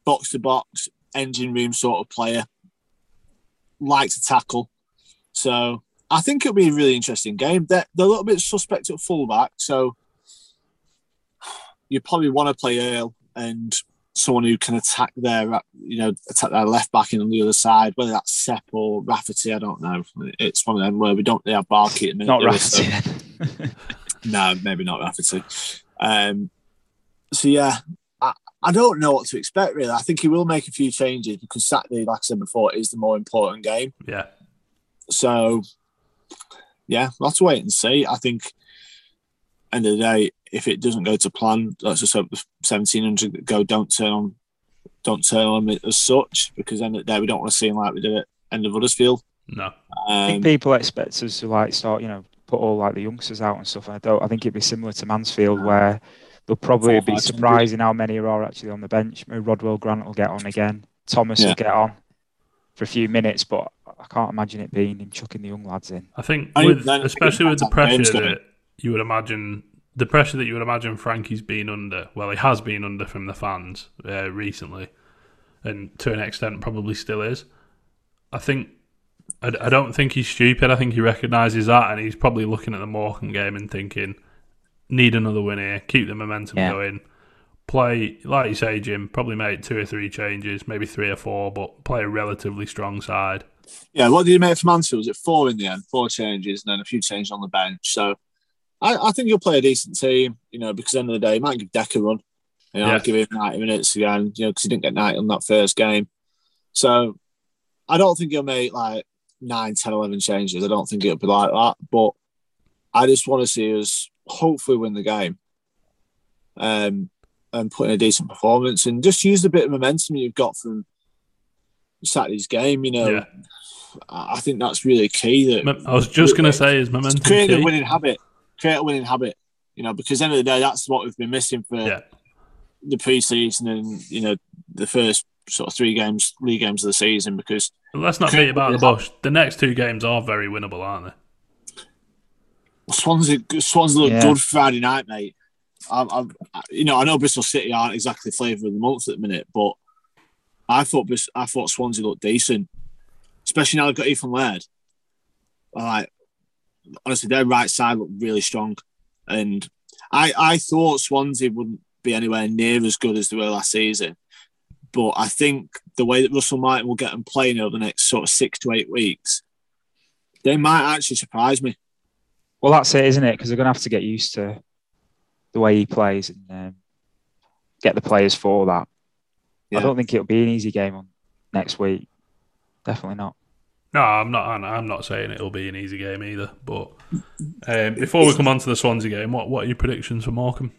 box to box engine room sort of player, likes to tackle. So I think it'll be a really interesting game. They're, they're a little bit suspect at fullback, so you probably want to play Earl and someone who can attack their, you know, attack their left back in on the other side, whether that's Sepp or Rafferty, I don't know. It's one of them where we don't really have Barkey at the minute. Not we? So- Rafferty no, maybe not Rafferty. Um, so yeah, I, I don't know what to expect really. I think he will make a few changes because Saturday, like I said before, is the more important game. yeah, So yeah, we'll have to wait and see. I think end of the day, if it doesn't go to plan, let's just hope the seventeen hundred go don't turn on don't turn on it as such, because then of the day we don't want to see him like we did at end of Huddersfield. no, I Um, think people expect us to like start, you know, put all like the youngsters out and stuff. I don't. I think it'd be similar to Mansfield where they'll probably be five, surprising how many are actually on the bench. Maybe Rodwell Grant will get on again. Thomas Yeah. will get on. for a few minutes, but I can't imagine it being him chucking the young lads in. I think, I with, then- especially with the pressure that you would imagine, the pressure that you would imagine Frankie's been under. Well, he has been under from the fans uh, recently, and to an extent, probably still is. I think. I, I don't think he's stupid. I think he recognises that, and he's probably looking at the Morecambe game and thinking, "Need another win here. Keep the momentum Yeah. going. Play like you say, Jim. Probably make two or three changes, maybe three or four, but play a relatively strong side." Yeah, what did you make for Mansfield? Was it four in the end? Four changes and then a few changes on the bench. So I, I think he'll play a decent team, you know, because at the end of the day, he might give Deck a run. You know, Yeah. give him 90 minutes again, you know, because he didn't get 90 on that first game. So I don't think he'll make like 9, 10, 11 changes. I don't think it'll be like that. But I just want to see us hopefully win the game um, and put in a decent performance and just use the bit of momentum you've got from Saturday's game, you know. Yeah. I think that's really key. That I was just going to say, is momentum create a winning habit. Create a winning habit. You know, because at the end of the day, that's what we've been missing for Yeah. the pre-season and you know the first sort of three games, league games of the season. Because But Let's not Okay. beat about the bush. The next two games are very winnable, aren't they? Swansea, Swansea look Yeah. good Friday night, mate. I'm, I'm, you know, I know Bristol City aren't exactly flavour of the month at the minute, but I thought I thought Swansea looked decent, especially now they've got Ethan Laird. I Like, honestly, their right side looked really strong, and I I thought Swansea wouldn't be anywhere near as good as they were last season, but I think the way that Russell Martin will get them playing over the next sort of six to eight weeks, they might actually surprise me. Well, that's it, isn't it? Because they're going to have to get used to the way he plays and um, get the players for that. Yeah. I don't think it'll be an easy game on next week. Definitely not. No, I'm not. I'm- I'm not saying it'll be an easy game either. But um, before we come on to the Swansea game, what what are your predictions for Morecambe?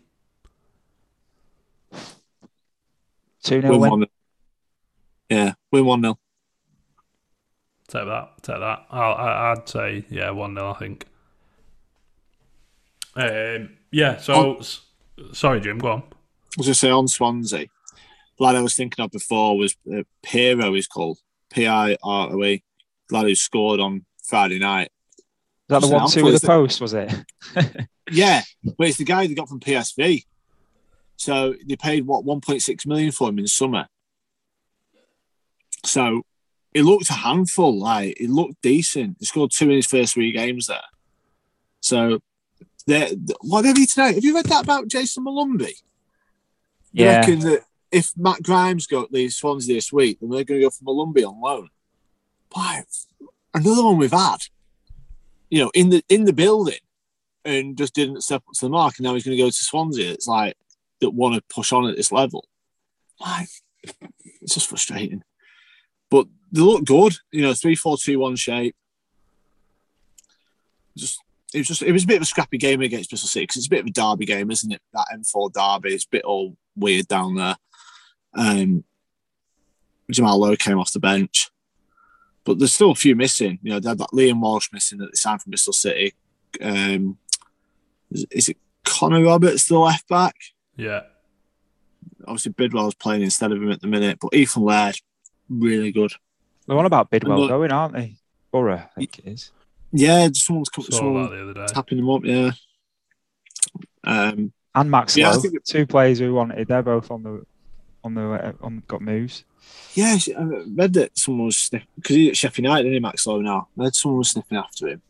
2 0 Win win. one. Yeah, win one 0 Take that. Take that. I'll, I, I'd say yeah, one 0 I think. Um, yeah. So s- sorry, Jim. Go on. I was going to say on Swansea, the lad I was thinking of before was uh, Piroe. He's called P I R O E. Lad who scored on Friday night. Was that the one two with is the post, was it? Yeah, but it's the guy they got from PSV. So they paid what 1.6 million for him in summer. So it looked a handful. Like it looked decent. He scored two in his first three games there. So they what have you today? Have you read that about Jason Malumbi? Yeah. reckon that if Matt Grimes got leaves Swansea this week, then they're going to go for Malumbi on loan. Why? Another one we've had, you know, in the in the building, and just didn't step up to the mark, and now he's going to go to Swansea. It's like that want to push on at this level. Like, it's just frustrating. But they look good, you know, three four two one shape. Just it was just it was a bit of a scrappy game against Bristol City because it's a bit of a derby game, isn't it? That M4 derby, it's a bit all weird down there. Um, Jamal Lowe came off the bench, but there's still a few missing. You know, they had that Liam Walsh missing at the time from Bristol City. Um, is, is it Connor Roberts the left back? Yeah. Obviously, Bidwell's playing instead of him at the minute, but Ethan Laird, really good. They're on about Bidwell look- going, aren't they? Borough, I think it is. Yeah, just someone's come, Saw someone the other day. tapping him up. Yeah. Um, And Max Yeah, I Lowe, think- two players we wanted. They're both on the on the uh, on got moves. Yeah, I read that someone was sniffing because he's at Sheffield United, isn't he, Max Lowe now? I read someone was sniffing after him.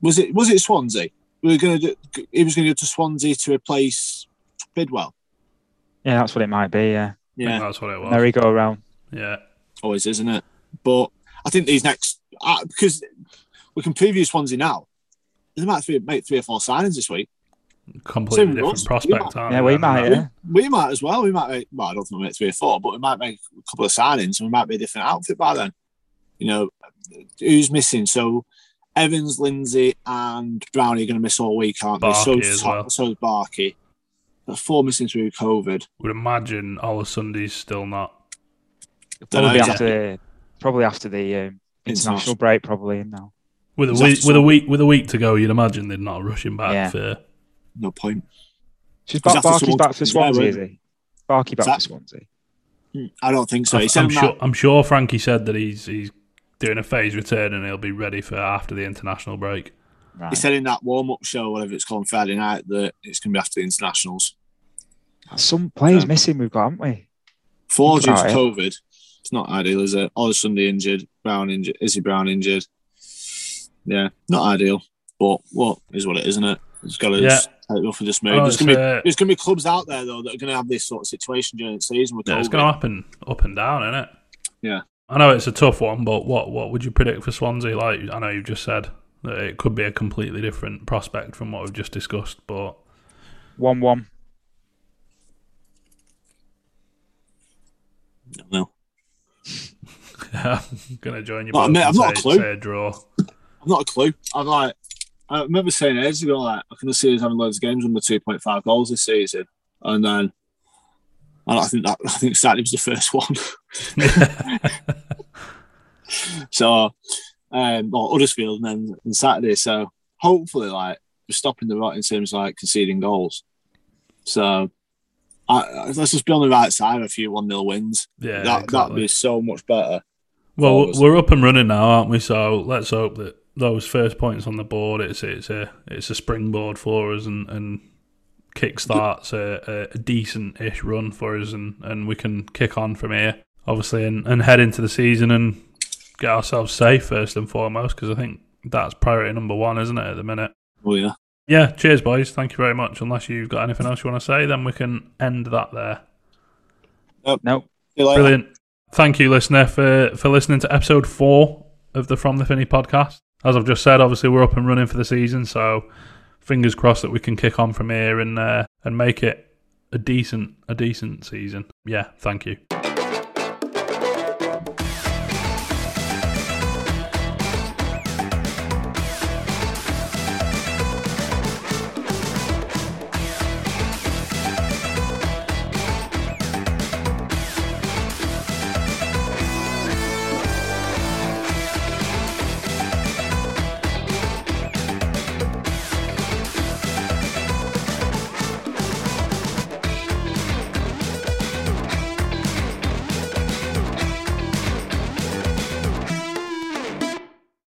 Was it was it Swansea? We were going to do, he was going to go to Swansea to replace Bidwell. Yeah, that's what it might be. Yeah, Yeah, that's what it was. There merry go around. Yeah. always isn't it? But I think these next uh, because we can preview Swansea now. They might three, make three or four signings this week. Completely Same different rules. prospect, aren't Yeah, we might. Yeah. We might as well. We might make well, I don't think we'll make three or four, but we might make a couple of signings and we might be a different outfit by then. You know, who's missing? So Evans, Lindsay, and Brownie are going to miss all week, aren't they? So Barkey as well. so is Barkey. That's four missing through COVID. Would imagine Olosunde's still not. Don't know, Probably yeah. after probably after the um, international International. break, probably in now. With a week, with a week, with a week to go, you'd imagine they're not rushing back Yeah. for. No point. She's Because back, after Barkey's back for Swansea, won't is he? Barkey back for Swansea. I don't think so. He said I'm sure. that, I'm sure Frankie said that he's he's doing a phase return and he'll be ready for after the international break. he said in that warm up show, whatever it's called Friday night, that it's going to be after the internationals. Some players Yeah. missing we've got, haven't we? Four due to Right. COVID. It's not ideal, is it? Olosunde injured, Brown injured, Izzy Brown injured. Yeah, not ideal, but what is what it is, isn't it? It's got to Yeah. Just take it off and just move. Oh, there's going to be uh, there's going to be clubs out there though that are going to have this sort of situation during the season with Yeah, it's going to happen up and down, isn't it? Yeah. I know it's a tough one, but what what would you predict for Swansea? Like I know you've just said that it could be a completely different prospect from what we've just discussed, but One-one. No, I'm gonna join you. No, I both mean, I've not a clue. say a draw. I've not a clue. I'm like, I remember saying ages ago, like I can see us having loads of games under 2.5 goals this season, and then. And I think that I think Saturday was the first one. So, um, or Huddersfield and then and Saturday. So hopefully, like we're stopping the rot in terms of like conceding goals. So I, let's just be on the right side of a few one 0 wins. yeah, that that'd be so much better. Well, we're up and running now, aren't we? So let's hope that those first points on the board, it's it's a it's a springboard for us and and kickstarts a, a, a decent-ish run for us, and, and we can kick on from here, obviously, and, and head into the season and get ourselves safe first and foremost, because I think that's priority number one, isn't it, at the minute? Oh yeah. Yeah, cheers, boys. Thank you very much. Unless you've got anything else you want to say, then we can end that there. Nope. See you later. Brilliant. Thank you, listener, for, for listening to episode four of the From the Finney podcast. As I've just said, obviously we're up and running for the season, so fingers crossed that we can kick on from here and uh, and make it a decent a decent season. Yeah, thank you.